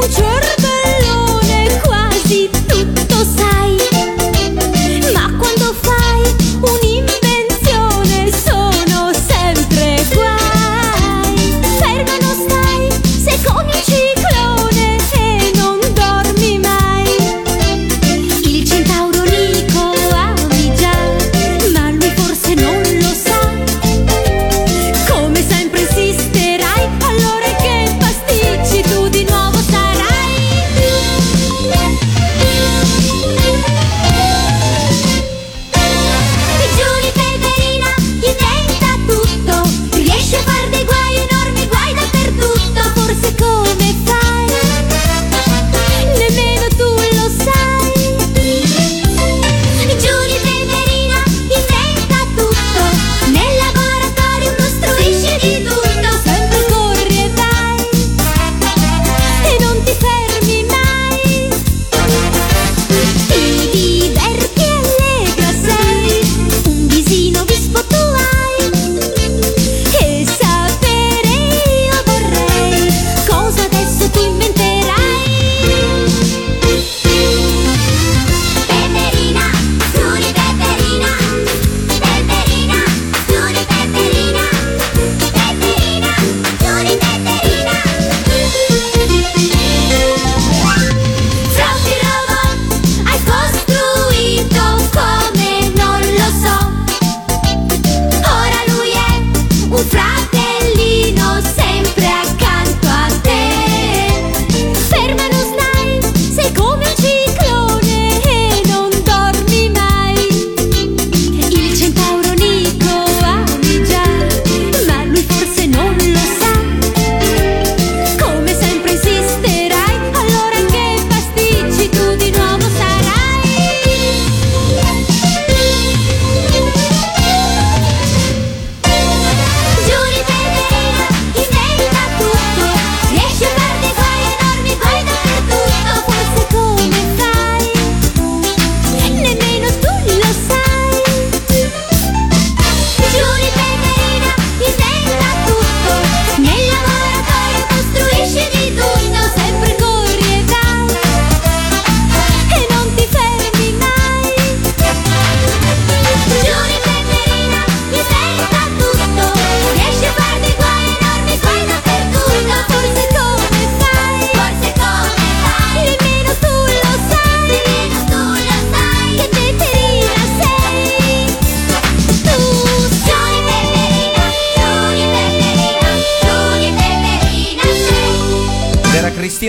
un cervellone, quasi tutto sai.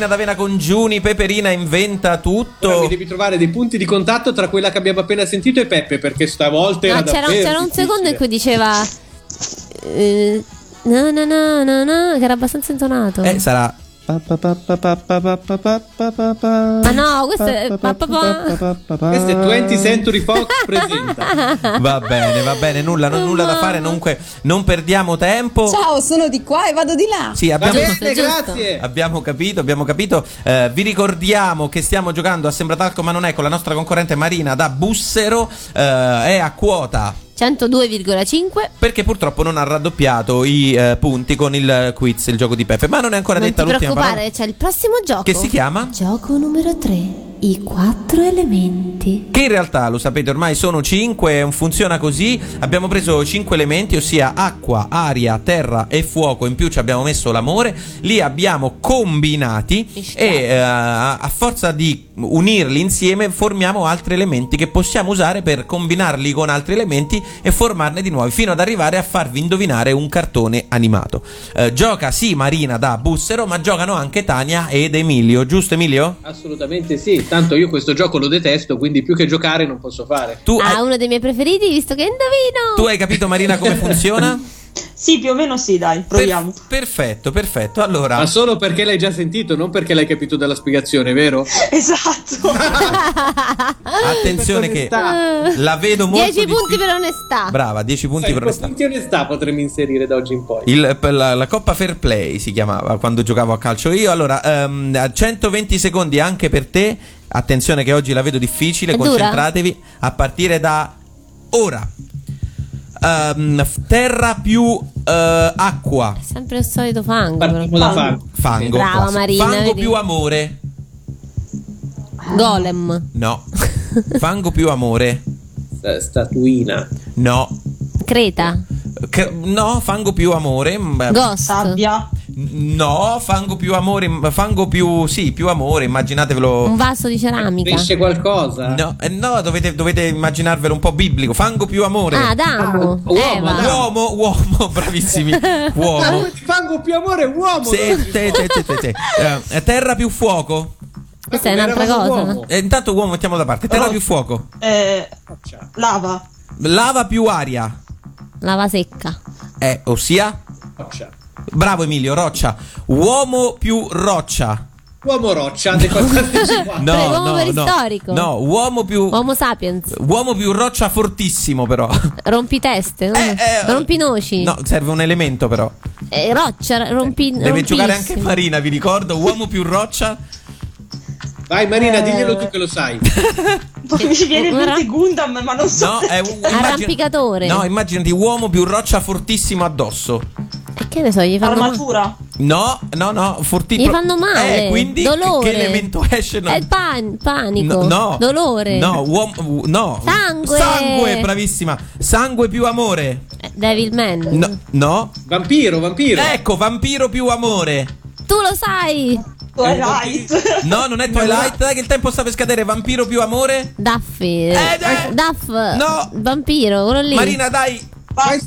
Insalina d'avena con Giuni, Peperina inventa
Ora
tutto.
mi devi trovare dei punti di contatto tra quella che abbiamo appena sentito e Peppe, perché stavolta era
No, c'era,
davvero
c'era un
difficile.
secondo in cui diceva. eh, no, no, no, no, no, che era abbastanza intonato.
Eh, sarà.
Ma no, questo è.
Questo è 20 Century Fox presenta.
Va bene, va bene, nulla, non- nulla da fare, comunque non perdiamo tempo.
Ciao, sono di qua e vado di là.
Sì, abbiamo,
bene, grazie.
abbiamo capito, abbiamo capito. Eh, vi ricordiamo che stiamo giocando a Sembratalco, ma non è con la nostra concorrente Marina da Bussero. eh, è a quota
102,5.
perché purtroppo non ha raddoppiato i eh, punti con il quiz, il gioco di Peppe. Ma non è ancora
Non
detta
ti
l'ultima
preoccupare,
parola.
c'è il prossimo gioco.
Che si chiama?
Gioco numero 3. I quattro elementi.
Che in realtà, lo sapete ormai, sono 5, funziona così. Abbiamo preso 5 elementi, ossia acqua, aria, terra e fuoco. In più ci abbiamo messo l'amore. Li abbiamo combinati e eh, a forza di unirli insieme formiamo altri elementi che possiamo usare per combinarli con altri elementi e formarne di nuovi, fino ad arrivare a farvi indovinare un cartone animato. Eh, gioca sì Marina da Bussero, ma giocano anche Tania ed Emilio, giusto Emilio?
Assolutamente sì, tanto io questo gioco lo detesto, quindi più che giocare non posso fare.
Tu
Ah,
hai,
uno dei miei preferiti, visto che indovino.
tu hai capito Marina come *laughs* funziona?
Sì, più o meno sì, dai, proviamo.
Per- perfetto, perfetto. Allora,
Ma solo perché l'hai già sentito, non perché l'hai capito dalla spiegazione, vero? *laughs*
Esatto. *laughs*
attenzione che la vedo molto
10 punti
difficile.
per onestà.
Brava, 10 punti
Sai,
per onestà.
punti di onestà potremmo inserire da oggi in poi.
Il- la, la Coppa Fair Play si chiamava quando giocavo a calcio io. Allora, ehm, a 120 secondi anche per te. Attenzione che oggi la vedo difficile,
È dura?
concentratevi a partire da ora. F- terra più eh, acqua,
Sempre il solito fango. però.
Partiamo da fango.
fango.
Brava. Marina,
Fango
vedi?
più amore.
Golem.
No. Fango più amore.
Statuina.
No.
Creta.
Che- no, fango più amore. mm,
Ghost.
Sabbia.
No, fango più amore, fango più sì, più amore, immaginatevelo.
Un vaso di ceramica.
Cresce qualcosa?
No, eh, no, dovete, dovete immaginarvelo un po' biblico. Fango più amore.
Ah, Adamo.
Ah, uomo,
Eva.
Uomo, uomo, *laughs* bravissimi. Uomo.
Fango più amore, uomo!
Sì, sì, sì, sì, sì. Eh, terra più fuoco.
Questa è un'altra cosa.
uomo.
Eh, intanto uomo mettiamo da parte. Terra
Oh.
più fuoco.
Eh, lava.
Lava più aria.
Lava secca.
Eh, ossia
Roccia.
Bravo Emilio, roccia. Uomo più roccia.
Uomo roccia. *laughs*
No,
Prego, uomo
no, no.
preistorico.
No, uomo più
Homo sapiens.
Uomo più roccia fortissimo però.
Rompiteste. no?
Eh, eh,
Rompinoci.
No, serve un elemento però.
Eh, roccia. Rompi,
Deve giocare anche. Marina, vi ricordo. Uomo più roccia.
Vai Marina, diglielo tu che lo sai. *laughs*
Mi viene in mente Gundam, ma non so.
No, è un
Arrampicatore.
No, immaginati uomo più roccia fortissimo addosso.
E che ne so, gli fanno male.
Armatura.
No, no, no, fortissimo.
Gli fanno male.
Eh, quindi
Dolore.
che elemento esce? No.
È il pan- panico.
No, no.
Dolore.
No, uomo no.
Sangue.
Sangue, bravissima. Sangue più amore.
Eh, Devilman.
No, no.
Vampiro, vampiro.
Ecco, vampiro più amore.
Tu lo sai.
Twilight.
No, non è Twilight, dai che il tempo sta per scadere. Vampiro più amore.
Duffy.
Eh, dai.
Duff.
No.
Vampiro, quello lì.
Marina, dai.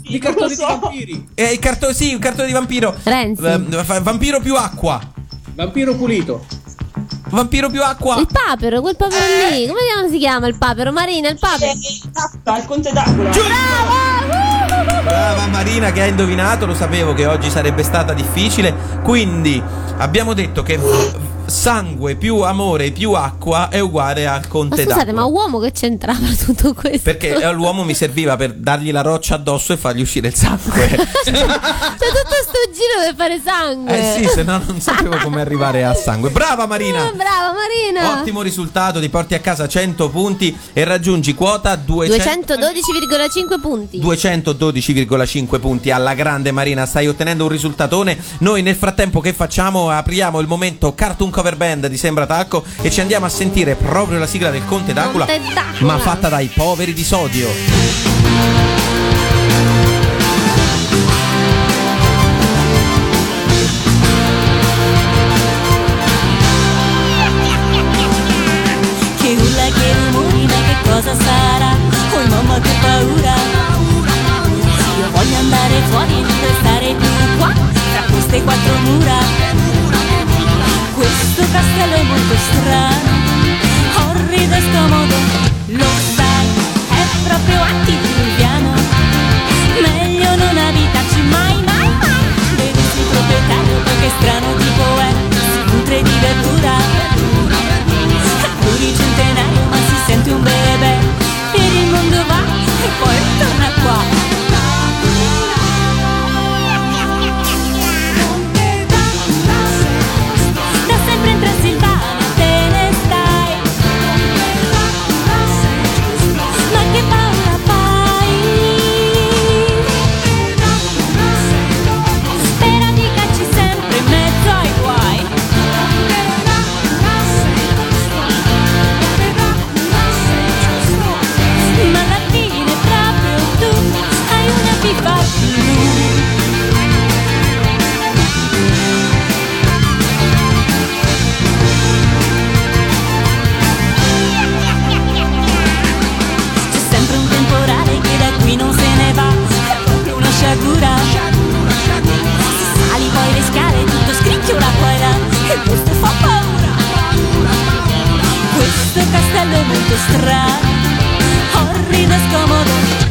Di
lo
cartoni di
so.
vampiri.
Eh, il cartone, sì, il cartone di vampiro.
Renzi.
Eh, vampiro più acqua.
Vampiro pulito.
Vampiro più acqua.
Il papero, quel papero
Eh.
lì. Come si chiama il papero? Marina, il papero.
Eh, il conte Dracula.
Brava Marina che ha indovinato, lo sapevo che oggi sarebbe stata difficile. Quindi abbiamo detto che sangue più amore più acqua è uguale al
Ma
conte
scusate,
d'acqua.
ma uomo che c'entrava *laughs* tutto questo?
Perché eh, l'uomo mi serviva per dargli la roccia addosso e fargli uscire il sangue. *laughs*
C'è tutto sto giro per fare sangue.
eh sì, se no non sapevo come arrivare a sangue. Brava Marina!
Ah, brava Marina.
Ottimo risultato, ti porti a casa 100 punti e raggiungi quota 200
212,5 punti.
212,5 punti alla grande Marina, stai ottenendo un risultatone. Noi nel frattempo che facciamo? Apriamo il momento Cartoon Cover Band di Sembra Talco e ci andiamo a sentire proprio la sigla del Conte D'Acula,
Conte D'Acula.
ma fatta dai poveri di sodio.
Che urla, che rumorina, che cosa sarà? Oh mamma che paura Se io voglio andare fuori e non restare più qua Tra queste quattro mura castello è molto strano tutto strano, orrido e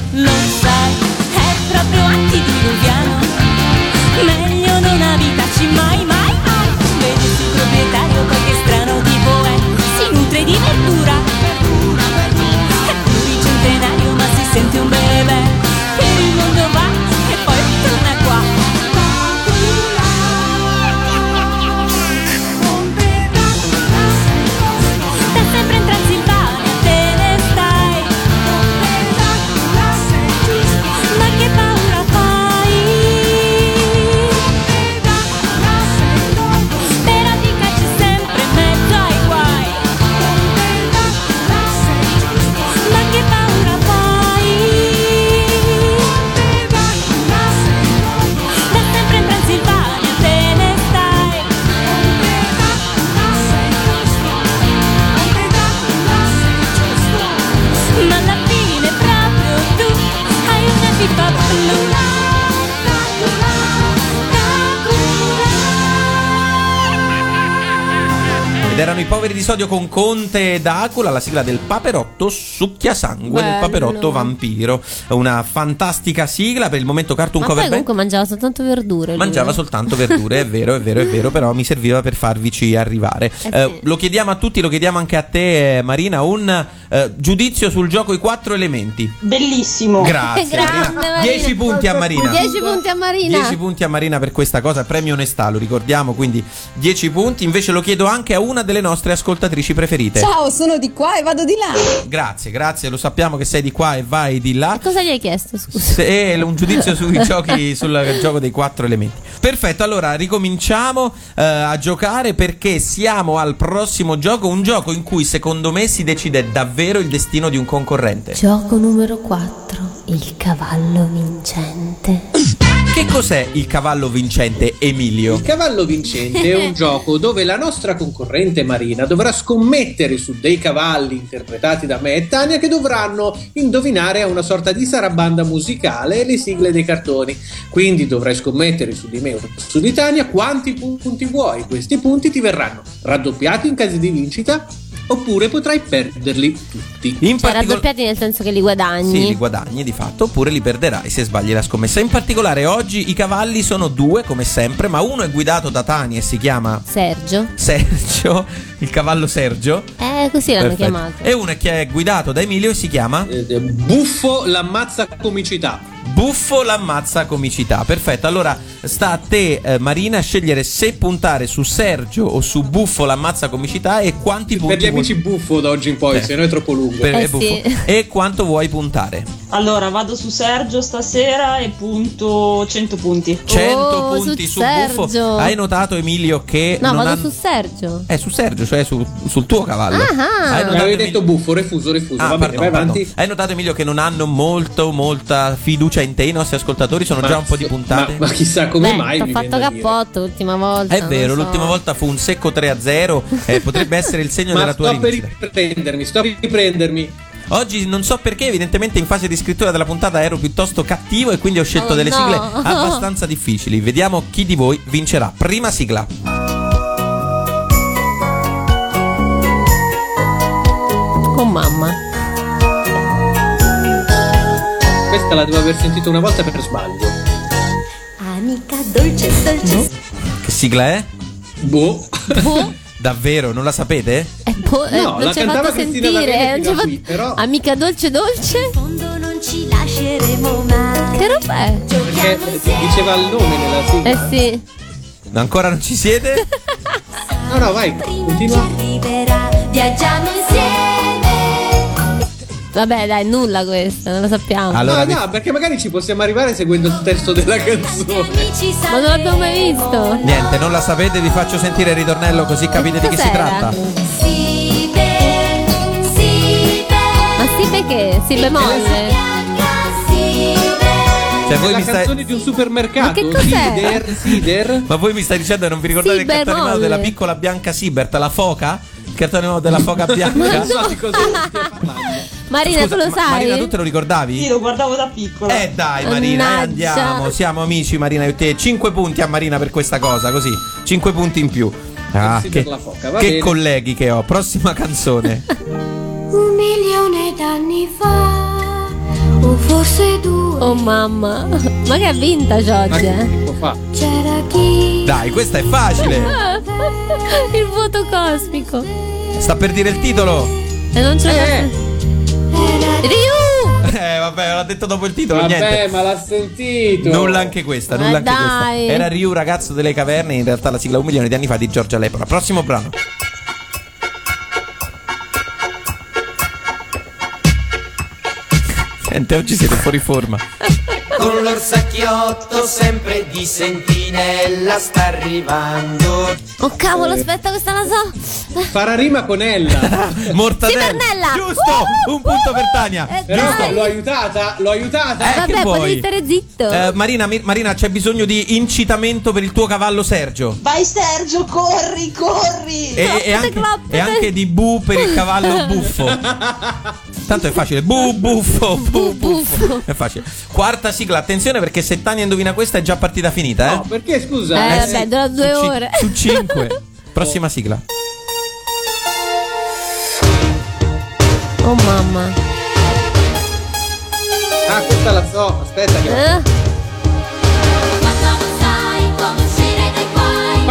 erano i poveri di sodio con Conte ed Acula, la sigla del Paperotto succhia sangue del
Bello.
Paperotto vampiro. Una fantastica sigla per il momento Cartoon
Ma
Cover Band.
comunque mangiava soltanto verdure. lui.
Mangiava soltanto verdure, è vero, è vero, è vero, però mi serviva per farvici arrivare.
Eh
Eh, lo chiediamo a tutti, lo chiediamo anche a te, eh, Marina, un eh, giudizio sul gioco I quattro elementi.
Bellissimo.
Grazie. *laughs*
Grande.
Marina. 10 punti a Marina.
10 punti a Marina.
10 punti a Marina per questa cosa, premio onestà, lo ricordiamo, quindi 10 punti. Invece lo chiedo anche a una delle nostre ascoltatrici preferite.
Ciao, sono di qua e vado di là.
Grazie, grazie, lo sappiamo che sei di qua e vai di là.
Cosa gli hai chiesto? Scusa.
Se- un giudizio sui *laughs* giochi, sul gioco dei quattro elementi. Perfetto, allora ricominciamo eh, a giocare perché siamo al prossimo gioco, un gioco in cui secondo me si decide davvero il destino di un concorrente.
Gioco numero 4. Il cavallo vincente.
Che cos'è il cavallo vincente Emilio?
Il cavallo vincente è un *laughs* gioco dove la nostra concorrente Marina dovrà scommettere su dei cavalli interpretati da me e Tania che dovranno indovinare a una sorta di sarabanda musicale le sigle dei cartoni. Quindi dovrai scommettere su di me o su di Tania quanti punti vuoi. Questi punti ti verranno raddoppiati in caso di vincita oppure potrai perderli tutti.
In
Cioè,
particol-
raddoppiati nel senso che li guadagni.
Sì, li guadagni di fatto, oppure li perderai se sbagli la scommessa. In particolare oggi i cavalli sono due, come sempre, ma uno è guidato da Tani e si chiama
Sergio.
Sergio, il cavallo Sergio.
Eh, così l'hanno
Perfetto.
chiamato.
E uno che è guidato da Emilio e si chiama
Eh, eh, Buffo l'ammazza comicità.
Buffo l'ammazza comicità. Perfetto, allora sta a te eh, Marina scegliere se puntare su Sergio o su Buffo l'ammazza comicità e quanti punti
Per gli amici
vuoi-
buffo da oggi in poi,
Eh.
se no è troppo lungo.
per-
Eh sì.
e quanto vuoi puntare.
Allora, vado su Sergio stasera e punto 100 punti.
100
Oh,
punti
su
su Buffo. Hai notato Emilio che
No,
non
vado
hanno-
su Sergio.
Eh, su Sergio, cioè su- sul tuo cavallo.
Ah,
Hai
Mi
notato,
detto buffo, refuso, refuso.
Ah,
Va bene,
pardon,
vai avanti.
Hai notato Emilio che non hanno molto molta fiducia in te i nostri ascoltatori, sono già un po' di puntate.
Ma, ma chissà come
Beh,
mai. Mi
fatto cappotto l'ultima volta.
È vero,
so.
l'ultima volta fu un secco 3-0 e potrebbe essere il segno
Ma
della tua
sto per riprendermi, sto per riprendermi.
Oggi non so perché, evidentemente in fase di scrittura della puntata ero piuttosto cattivo e quindi ho scelto
Oh,
delle
no.
sigle *laughs* abbastanza difficili. Vediamo chi di voi vincerà. Prima sigla.
Mamma.
Questa la devo aver sentita una volta per sbaglio.
Amica dolce, dolce.
Che sigla è?
Boh.
Boh, *laughs*
Davvero, non la sapete?
eh, boh, eh,
No,
non
la
ci hai fatto sentire. Eh,
qui, però-
Amica dolce dolce?
In fondo non ci lasceremo mai.
Che roba è?
Perché diceva il nome nella sigla.
Eh sì.
Ancora non ci siete?
No, no, vai, continua.
Arriverà, viaggiamo insieme.
Vabbè, dai, nulla questa, non lo sappiamo.
Allora,
no, no, perché magari ci possiamo arrivare seguendo il testo della canzone.
Ma non l'abbiamo mai visto.
Niente, non la sapete, vi faccio sentire il ritornello così capite di che si tratta.
Si be, si be.
Ma perché? Si bemolle.
Bianca, si be.
Cioè, voi
la
mi stai...
canzone di un supermercato.
Ma che cos'è?
Sider, Sider.
Ma voi mi stai dicendo che non vi ricordate il
Sì,
cartone animato
bemolle.
della piccola bianca Sibert, la foca? Il cartone animato della foca bianca? *laughs*
Non so di cosa stia parlando.
Marina,
Scusa,
tu lo
Ma-
sai?
Marina, tu te lo ricordavi?
Sì, lo guardavo da piccola.
Eh dai Marina, eh, andiamo, siamo amici Marina e te. 5 punti a Marina per questa cosa, così. 5 punti in più. Ah, che,
la foca, va
che
bene.
colleghi che ho. Prossima canzone. *laughs*
Un
milione d'anni fa, o forse due.
Oh mamma, ma che vintage oggi, eh?
C'era chi
Dai, questa è facile. *laughs*
Il voto cosmico.
Sta per dire il titolo.
E non ce l'ho. Ryu! *laughs*
Eh, vabbè, l'ha detto dopo il titolo.
Vabbè,
niente.
ma l'ha sentito.
Nulla anche questa,
Ma
nulla anche
dai.
questa. Era Ryu, ragazzo delle caverne, in realtà la sigla un milione di anni fa di Giorgia Lepora. Prossimo brano. Sente, oggi siete fuori forma. *laughs*
Con l'orsacchiotto sempre di sentinella sta arrivando.
Oh cavolo, aspetta, questa la so.
Farà rima con Ella. *laughs*
Mortadella.
Cibernella!
Giusto! Un punto per Tania.
Eh,
Però
dai.
l'ho aiutata, l'ho aiutata.
Eh,
Vabbè, puoi stare zitto.
Eh, Marina, Mi- Marina, c'è bisogno di incitamento per il tuo cavallo Sergio.
Vai Sergio, corri, corri!
E, e anche, e anche di bu per il cavallo *laughs* buffo. Tanto è facile. Bu buffo, bu buffo. È facile. Quarta sigla, attenzione perché se Tania indovina questa è già partita finita, eh?
No, perché
Eh,
scusa?
vabbè, dura due
Su ci-
ore.
Su cinque. *laughs* Prossima sigla.
Oh mamma.
Ah, questa la so. Aspetta che
Eh?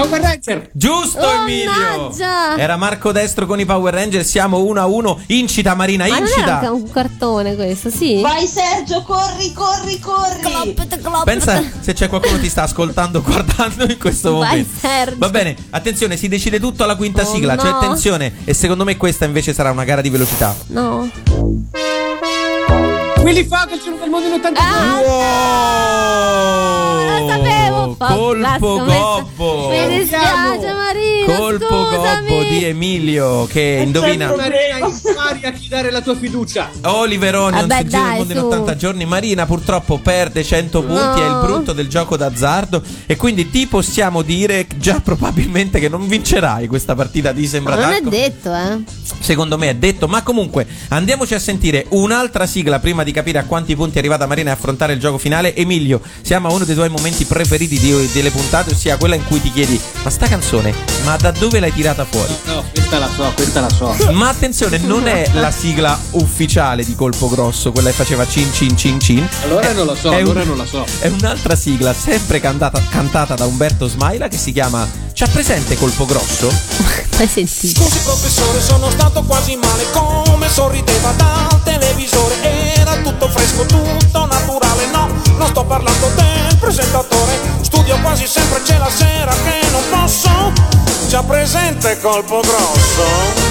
Power Ranger.
Giusto
Oh,
Emilio.
mannaggia.
Era Marco Destro con i Power Ranger, siamo 1 a 1. Incita Marina,
Ma
incita.
un cartone questo, sì?
Vai Sergio, corri, corri, corri!
Cloppete, cloppete.
Pensa se c'è qualcuno che ti sta ascoltando *laughs* guardando in questo
Vai,
momento.
Sergio.
Va bene, attenzione, si decide tutto alla quinta
Oh,
sigla.
No.
attenzione. E secondo me questa invece sarà una gara di velocità.
No.
Willy Fogg, il cielo del mondo in 82.
Ah, lo sapevo. fa-
Colpo gobbo.
Mi dispiace, Marina.
Colpo gobbo di Emilio che indovina.
Marina, impari a chi dare la tua fiducia.
Oliver Onions,
Vabbè,
il giro del mondo in
su.
80 giorni. Marina purtroppo perde 100 punti, è il
No.
brutto del gioco d'azzardo. E quindi ti possiamo dire già probabilmente che non vincerai questa partita di Sembra
non è detto, eh.
Secondo me è detto, ma comunque andiamoci a sentire un'altra sigla prima di capire a quanti punti è arrivata Marina e affrontare il gioco finale. Emilio, siamo a uno dei tuoi momenti preferiti di- delle puntate, ossia quella in cui ti chiedi: Ma sta canzone, ma da dove l'hai tirata fuori?
No, questa la so, questa la so. *laughs*
Ma attenzione, non è la sigla ufficiale di Colpo Grosso, quella che faceva cin cin cin cin.
Allora
È-
non lo so,
è
allora non la so.
È un'altra sigla, sempre cantata, cantata da Umberto Smaila, che si chiama C'ha presente Colpo Grosso? *laughs*
Hai sentito?
Scusi professore, sono stato quasi male come sorrideva dal televisore. Era tutto fresco, tutto naturale. No, non sto parlando del presentatore. Studio quasi sempre, c'è la sera che non posso. Già presente colpo grosso.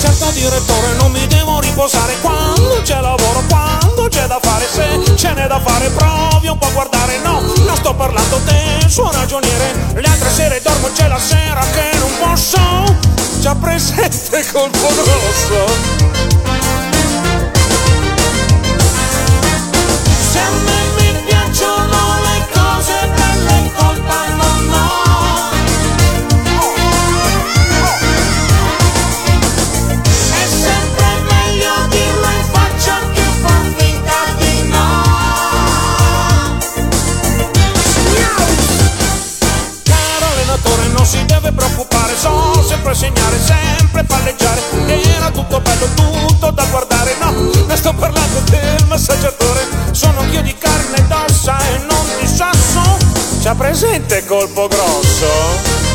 Certo direttore, non mi devo riposare quando c'è lavoro, quando c'è da fare. Se ce n'è da fare, provi un po' a guardare. No, non sto parlando del suo ragioniere. Le altre sere dormo, c'è la sera che non posso. Già presente colpo grosso. Se mi piacciono le cose belle, colpa non. È sempre meglio dirlo in faccia finta di no. Caro allenatore non si deve preoccupare, sempre segnare, sempre palleggiare. Era tutto bello, tutto da guardare, no, ne sto parlando del massaggiatore. Sono anch'io di carne ed ossa e non di sasso. C'ha presente colpo grosso?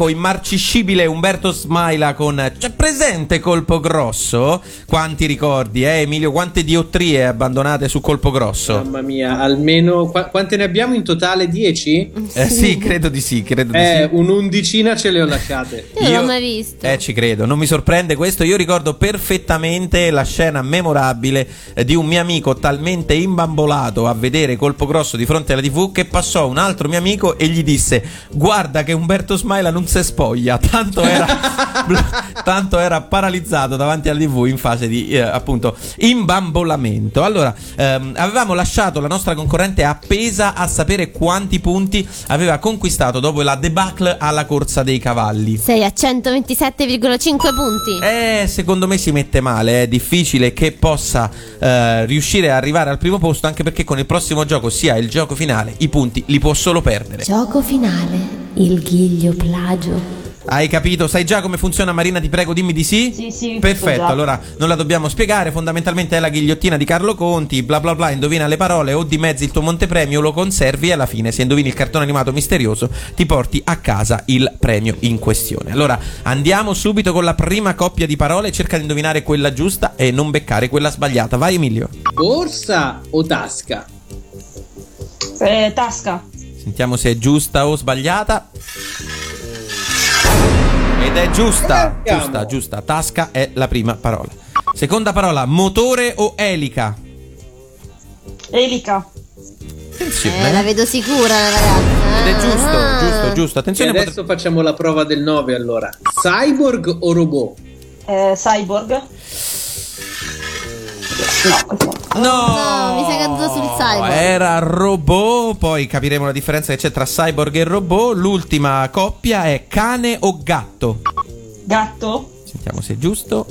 L'unico immarciscibile Umberto Smaila con C'è presente Colpo Grosso? Quanti ricordi, eh Emilio? Quante diottrie abbandonate su Colpo Grosso?
Mamma mia, almeno qua- quante ne abbiamo in totale? 10?
Eh, sì, credo di sì, credo di
Eh,
sì.
un'undicina ce le ho lasciate. *laughs*
Io non l'ho mai visto.
Eh, ci credo, non mi sorprende questo. Io ricordo perfettamente la scena memorabile eh, di un mio amico talmente imbambolato a vedere colpo grosso di fronte alla TV che passò un altro mio amico e gli disse: Guarda che Umberto Smaila non si spoglia. Tanto era, *laughs* tanto era paralizzato davanti alla TV in fase di eh, appunto imbambolamento. Allora, ehm, avevamo lasciato la nostra concorrente appesa a sapere quanti punti aveva conquistato dopo la debacle alla corsa dei cavalli.
Sei a 127,5 punti.
Eh, secondo me si mette male, è difficile che possa eh, riuscire a arrivare al primo posto anche perché con il prossimo gioco, sia il gioco finale, i punti li può solo perdere.
Gioco finale. Il ghiglio plagio.
Hai capito? Sai già come funziona Marina? Ti prego, dimmi di sì.
Sì, sì,
Perfetto,
già.
allora non la dobbiamo spiegare. Fondamentalmente è la ghigliottina di Carlo Conti. Bla bla bla, indovina le parole o dimezzi il tuo montepremio, lo conservi e alla fine, se indovini il cartone animato misterioso, ti porti a casa il premio in questione. Allora andiamo subito con la prima coppia di parole. Cerca di indovinare quella giusta e non beccare quella sbagliata. Vai, Emilio.
Borsa o tasca?
Eh, tasca.
Sentiamo se è giusta o sbagliata. Ed è giusta, giusta, giusta. Tasca è la prima parola. Seconda parola, motore o elica?
Elica.
Attenzione.
Eh, la vedo sicura la ragazza.
Ed è giusto,
Ah.
giusto, giusto.
E
Attenzione, pot-
adesso facciamo la prova del 9 allora. Cyborg o robot?
Eh, cyborg.
No,
No, mi sei caduto sul cyborg.
Era robot, poi capiremo la differenza che c'è tra cyborg e robot. L'ultima coppia è cane o gatto.
Gatto.
Sentiamo se è giusto.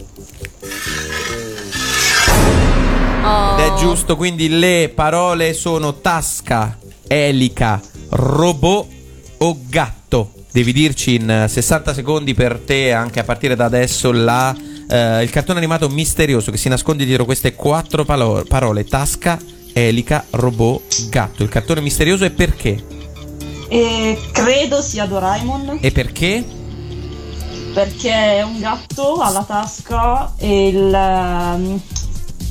Oh.
Ed è giusto, quindi le parole sono tasca, elica, robot o gatto. Devi dirci in eh, 60 secondi per te, anche a partire da adesso, la, eh, il cartone animato misterioso che si nasconde dietro queste quattro palo- parole: tasca, elica, robot, gatto. Il cartone misterioso è perché?
E credo sia Doraemon.
E perché?
Perché è un gatto alla tasca e il, ehm,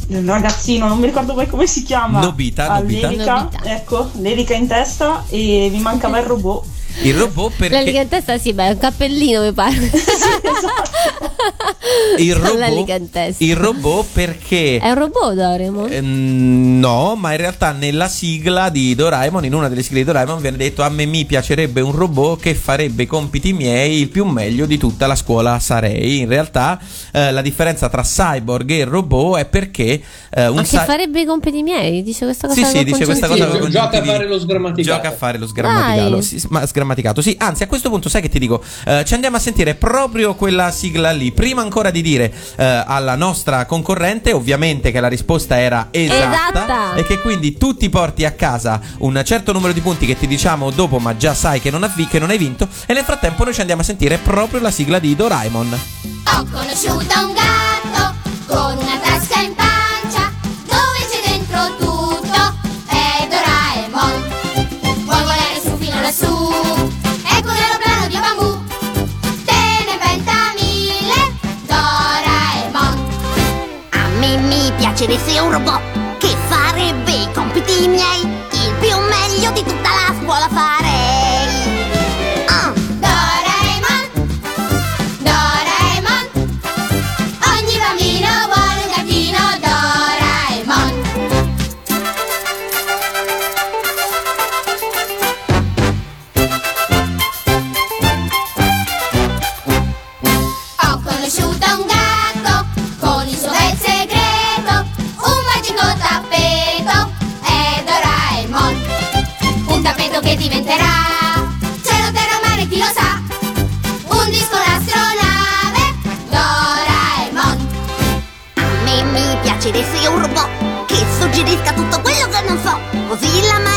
il ragazzino, non mi ricordo poi come si chiama.
Nobita,
ha
Nobita.
l'elica,
Nobita.
ecco, l'elica in testa e mi mancava il robot.
Il robot
La
perché?
liga in testa sì, beh, è un cappellino mi pare. *laughs*
Il *laughs*
La liga
robot, il robot perché?
È un robot Doraemon?
Eh, no, ma in realtà nella sigla di Doraemon, in una delle sigle di Doraemon, viene detto: A me mi piacerebbe un robot che farebbe i compiti miei il più meglio di tutta la scuola sarei. In realtà, eh, la differenza tra cyborg e robot è perché eh, un
Ma che farebbe i compiti miei? Dice questa cosa
Sì, sì, dice questa cosa con
Gioca a fare lo sgrammaticato.
Gioca a fare lo sgrammaticato. Sì, ma sgrammaticato. Sì, anzi, a questo punto sai che ti dico? Eh, ci andiamo a sentire proprio quella sigla lì. Prima ancora di dire eh, alla nostra concorrente, ovviamente, che la risposta era esatta,
Esatta.
e che quindi tu ti porti a casa un certo numero di punti che ti diciamo dopo, ma già sai che non, ha vi- che non hai vinto. E nel frattempo noi ci andiamo a sentire proprio la sigla di Doraemon.
Ho conosciuto un
mi piacerebbe un robot che farebbe i compiti miei, suggerisca tutto quello che non so. Così la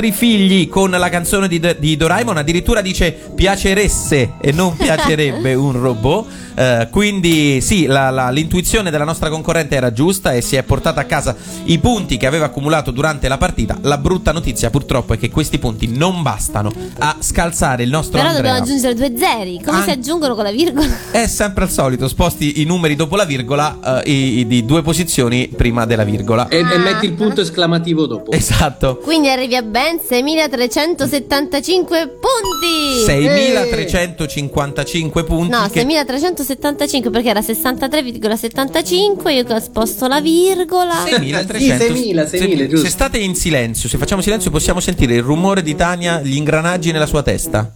erano i nostri figli con la canzone di, di Doraemon. Addirittura dice piaceresse e non piacerebbe un robot. Eh, quindi sì, la- la- l'intuizione della nostra concorrente era giusta e si è portata a casa i punti che aveva accumulato durante la partita. La brutta notizia purtroppo è che questi punti non bastano a scalzare il nostro
Però
Andrea.
dobbiamo aggiungere due zeri. Come
Ah.
si aggiungono con la virgola?
È sempre al solito, sposti i numeri dopo la virgola eh, i- i- di due posizioni prima della virgola.
E, e metti il punto esclamativo dopo.
Esatto.
Quindi arrivi a ben 6375 punti.
6355 punti.
No,
che-
6375 perché era 63,75. Io sposto la virgola.
6300.
6.000, 6.000,
se,
giusto.
se state in silenzio, se facciamo silenzio, possiamo sentire il rumore di Tania, gli ingranaggi nella sua testa.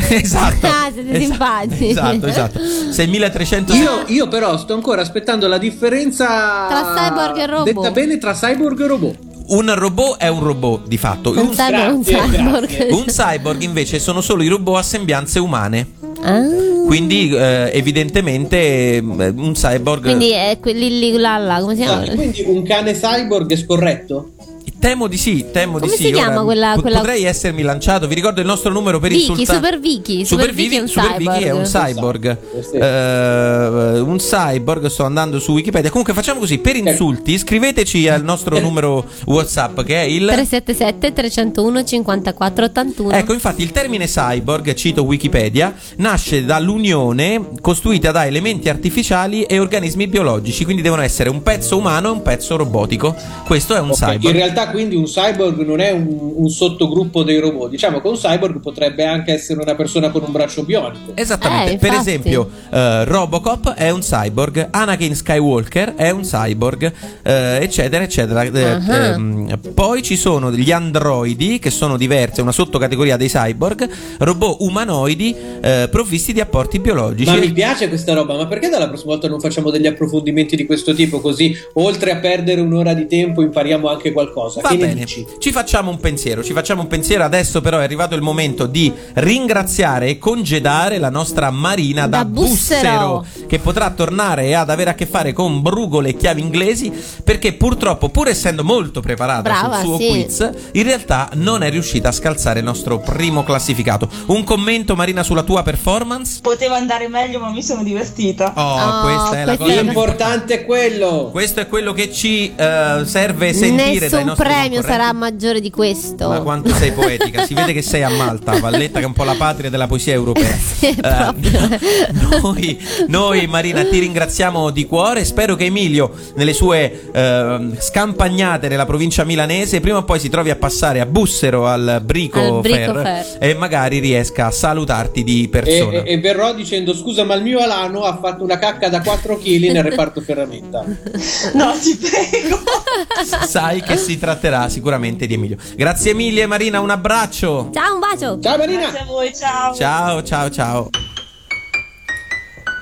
*laughs* esatto.
Ah, siete
Esa-
simpatici.
Esatto, esatto. 6300
Io, io però sto ancora aspettando la differenza
Tra cyborg e robot.
Detta bene tra cyborg e robot.
Un robot è un robot, di fatto.
Un cyborg è un
Grazie,
cyborg.
grazie.
Un cyborg invece sono solo i robot a sembianze umane.
Ah,
Quindi, eh, evidentemente, eh, un cyborg.
quindi è quelli lì là, là, come si chiama?
Ah, quindi un cane cyborg è scorretto?
Temo di sì, temo
Come
di sì.
si chiama
Ora,
quella- quella-
Potrei essermi lanciato. Vi ricordo il nostro numero per
Vicky,
insultare.
Super Vicky.
Super
Vicky è un
Super Vicky è un
cyborg.
cyborg. Eh, un cyborg, sto andando su Wikipedia. Comunque facciamo così, per insulti scriveteci al nostro numero WhatsApp che è il
377 301 54 81.
Ecco, infatti il termine cyborg, cito Wikipedia, nasce dall'unione costruita da elementi artificiali e organismi biologici, quindi devono essere un pezzo umano e un pezzo robotico. Questo è un
Ok,
cyborg.
In realtà quindi un cyborg non è un, un sottogruppo dei robot. Diciamo che un cyborg potrebbe anche essere una persona con un braccio bionico.
Esattamente,
Eh,
per esempio eh, Robocop è un cyborg, Anakin Skywalker è un cyborg, eh, eccetera, eccetera. Eh,
Ah.
ehm, poi ci sono gli androidi, che sono diversi, è una sottocategoria dei cyborg, robot umanoidi eh, provvisti di apporti biologici.
Ma mi piace questa roba, ma perché dalla prossima volta non facciamo degli approfondimenti di questo tipo? Così, oltre a perdere un'ora di tempo, impariamo anche qualcosa.
Va
che ne
bene,
dici?
ci facciamo un pensiero, ci facciamo un pensiero. Adesso però è arrivato il momento di ringraziare e congedare la nostra Marina da,
Da Bussero.
che potrà tornare ad avere a che fare con brugole e chiavi inglesi, perché purtroppo, pur essendo molto preparata
Brava,
sul suo
sì.
quiz, in realtà non è riuscita a scalzare il nostro primo classificato. Un commento Marina sulla tua performance?
Poteva andare meglio, ma mi sono divertita.
Oh,
Oh,
questa è la
questa
cosa
L'importante è quello.
Questo è quello che ci eh, serve sentire dai
Nessun
nostri
premio
concorrenti.
sarà maggiore di questo.
Ma quanto sei poetica, si vede che sei a Malta, Valletta che è un po' la patria della poesia europea. *laughs*
Sì, proprio. *laughs*
noi, noi, Marina ti ringraziamo di cuore, spero che Emilio nelle sue ehm, scampagnate nella provincia milanese prima o poi si trovi a passare a Bussero al Brico,
Al Brico
Fair,
Fair.
e magari riesca a salutarti di
E,
persona.
e- e verrò dicendo: Scusa, ma il mio Alano ha fatto una cacca da 4 kg nel reparto ferramenta. *laughs*
No, ti prego.
Sai che si tratterà sicuramente di Emilio. Grazie mille Marina, un abbraccio.
Ciao, un bacio.
Ciao Marina!
Grazie a voi, ciao.
Ciao, ciao, ciao.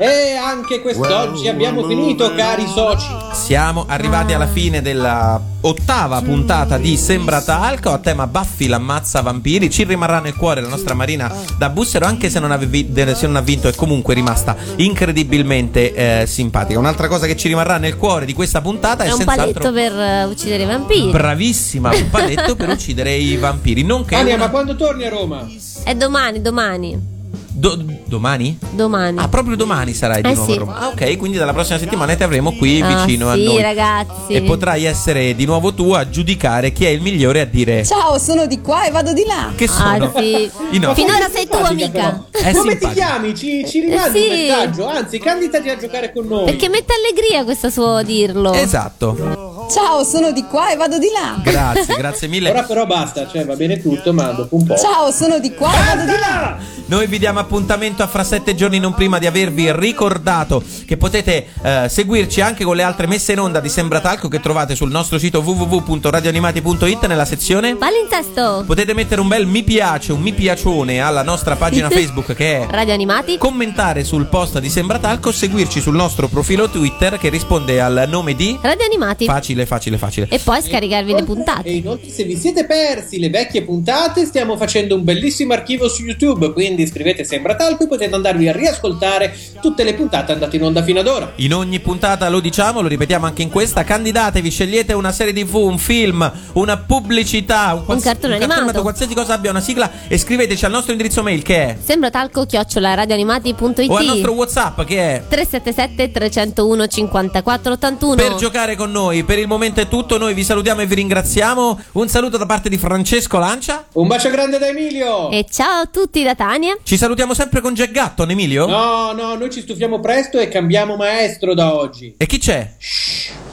E anche quest'oggi abbiamo finito, cari soci.
Siamo arrivati alla fine della ottava puntata di Sembra Talco a tema Buffy l'ammazza vampiri. Ci rimarrà nel cuore la nostra Marina da Bussero, anche se non, avevi- se non ha vinto, è comunque rimasta incredibilmente eh, simpatica. Un'altra cosa che ci rimarrà nel cuore di questa puntata è,
È un
senz'altro
paletto per eh, uccidere i vampiri.
bravissima, un paletto per *laughs* uccidere i vampiri. Nonché
Ania,
una-
ma quando torni a Roma?
È domani, domani.
Do- domani?
Domani.
Ah, proprio domani sarai di
Eh
nuovo a
sì.
Roma. Ah, ok, quindi dalla prossima settimana ti avremo qui
Ah,
vicino a
sì,
noi.
ragazzi.
E potrai essere di nuovo tu a giudicare chi è il migliore a dire.
Ciao, sono di qua e vado di là.
Che sono?
Ah, sì. *laughs* Finora sei tu, amica.
Come ti
simpatico.
chiami? Ci, ci rimandi
Eh, sì.
un messaggio? Anzi, candidati a giocare con noi.
Perché mette allegria questo suo dirlo.
Esatto.
Ciao, sono di qua e vado di là.
Grazie, *laughs* grazie mille.
Ora però basta, cioè va bene tutto, ma dopo un po'.
Ciao, sono di qua e vado di là.
Noi vi diamo appuntamento a fra sette giorni, non prima di avervi ricordato che potete eh, seguirci anche con le altre messe in onda di Sembratalco che trovate sul nostro sito www.radioanimati.it nella sezione.
Palinsesto.
Potete mettere un bel mi piace, un mi piacione alla nostra pagina *laughs* Facebook che è
Radio Animati.
commentare sul post di Sembratalco, seguirci sul nostro profilo Twitter che risponde al nome di
Radio Animati.
Facile, facile, facile.
E poi scaricarvi le
E
puntate.
inoltre, se vi siete persi le vecchie puntate, stiamo facendo un bellissimo archivio su YouTube. Quindi iscrivete Sembra Talco e potete andarvi a riascoltare tutte le puntate andate in onda fino ad ora.
In ogni puntata lo diciamo, lo ripetiamo anche in questa. Candidatevi, scegliete una serie TV, un film, una pubblicità, un, quals-
cartone animato.
qualsiasi cosa abbia una sigla e scriveteci al nostro indirizzo mail che è
Sembra talco chiocciola radioanimati.it
o al nostro WhatsApp che è
377 301 54 81
per giocare con noi. Per il momento è tutto, noi vi salutiamo e vi ringraziamo. Un saluto da parte di Francesco Lancia.
Un bacio grande da Emilio!
E ciao a tutti da Tania.
Ci salutiamo sempre con Jack Gatton, Emilio.
No, no, noi ci stufiamo presto e cambiamo maestro da oggi.
E chi c'è?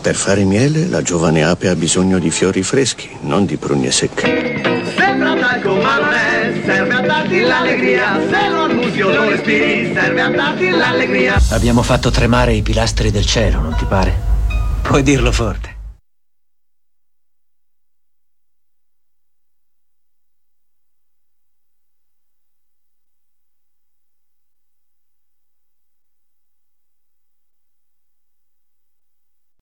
Per fare miele la giovane ape ha bisogno di fiori freschi, non di prugne secche.
Sembra talco ma non è, serve a darti l'allegria, se lo annusi o lo respiri, serve a darti l'allegria.
Abbiamo fatto tremare i pilastri del cielo, non ti pare? Puoi dirlo forte.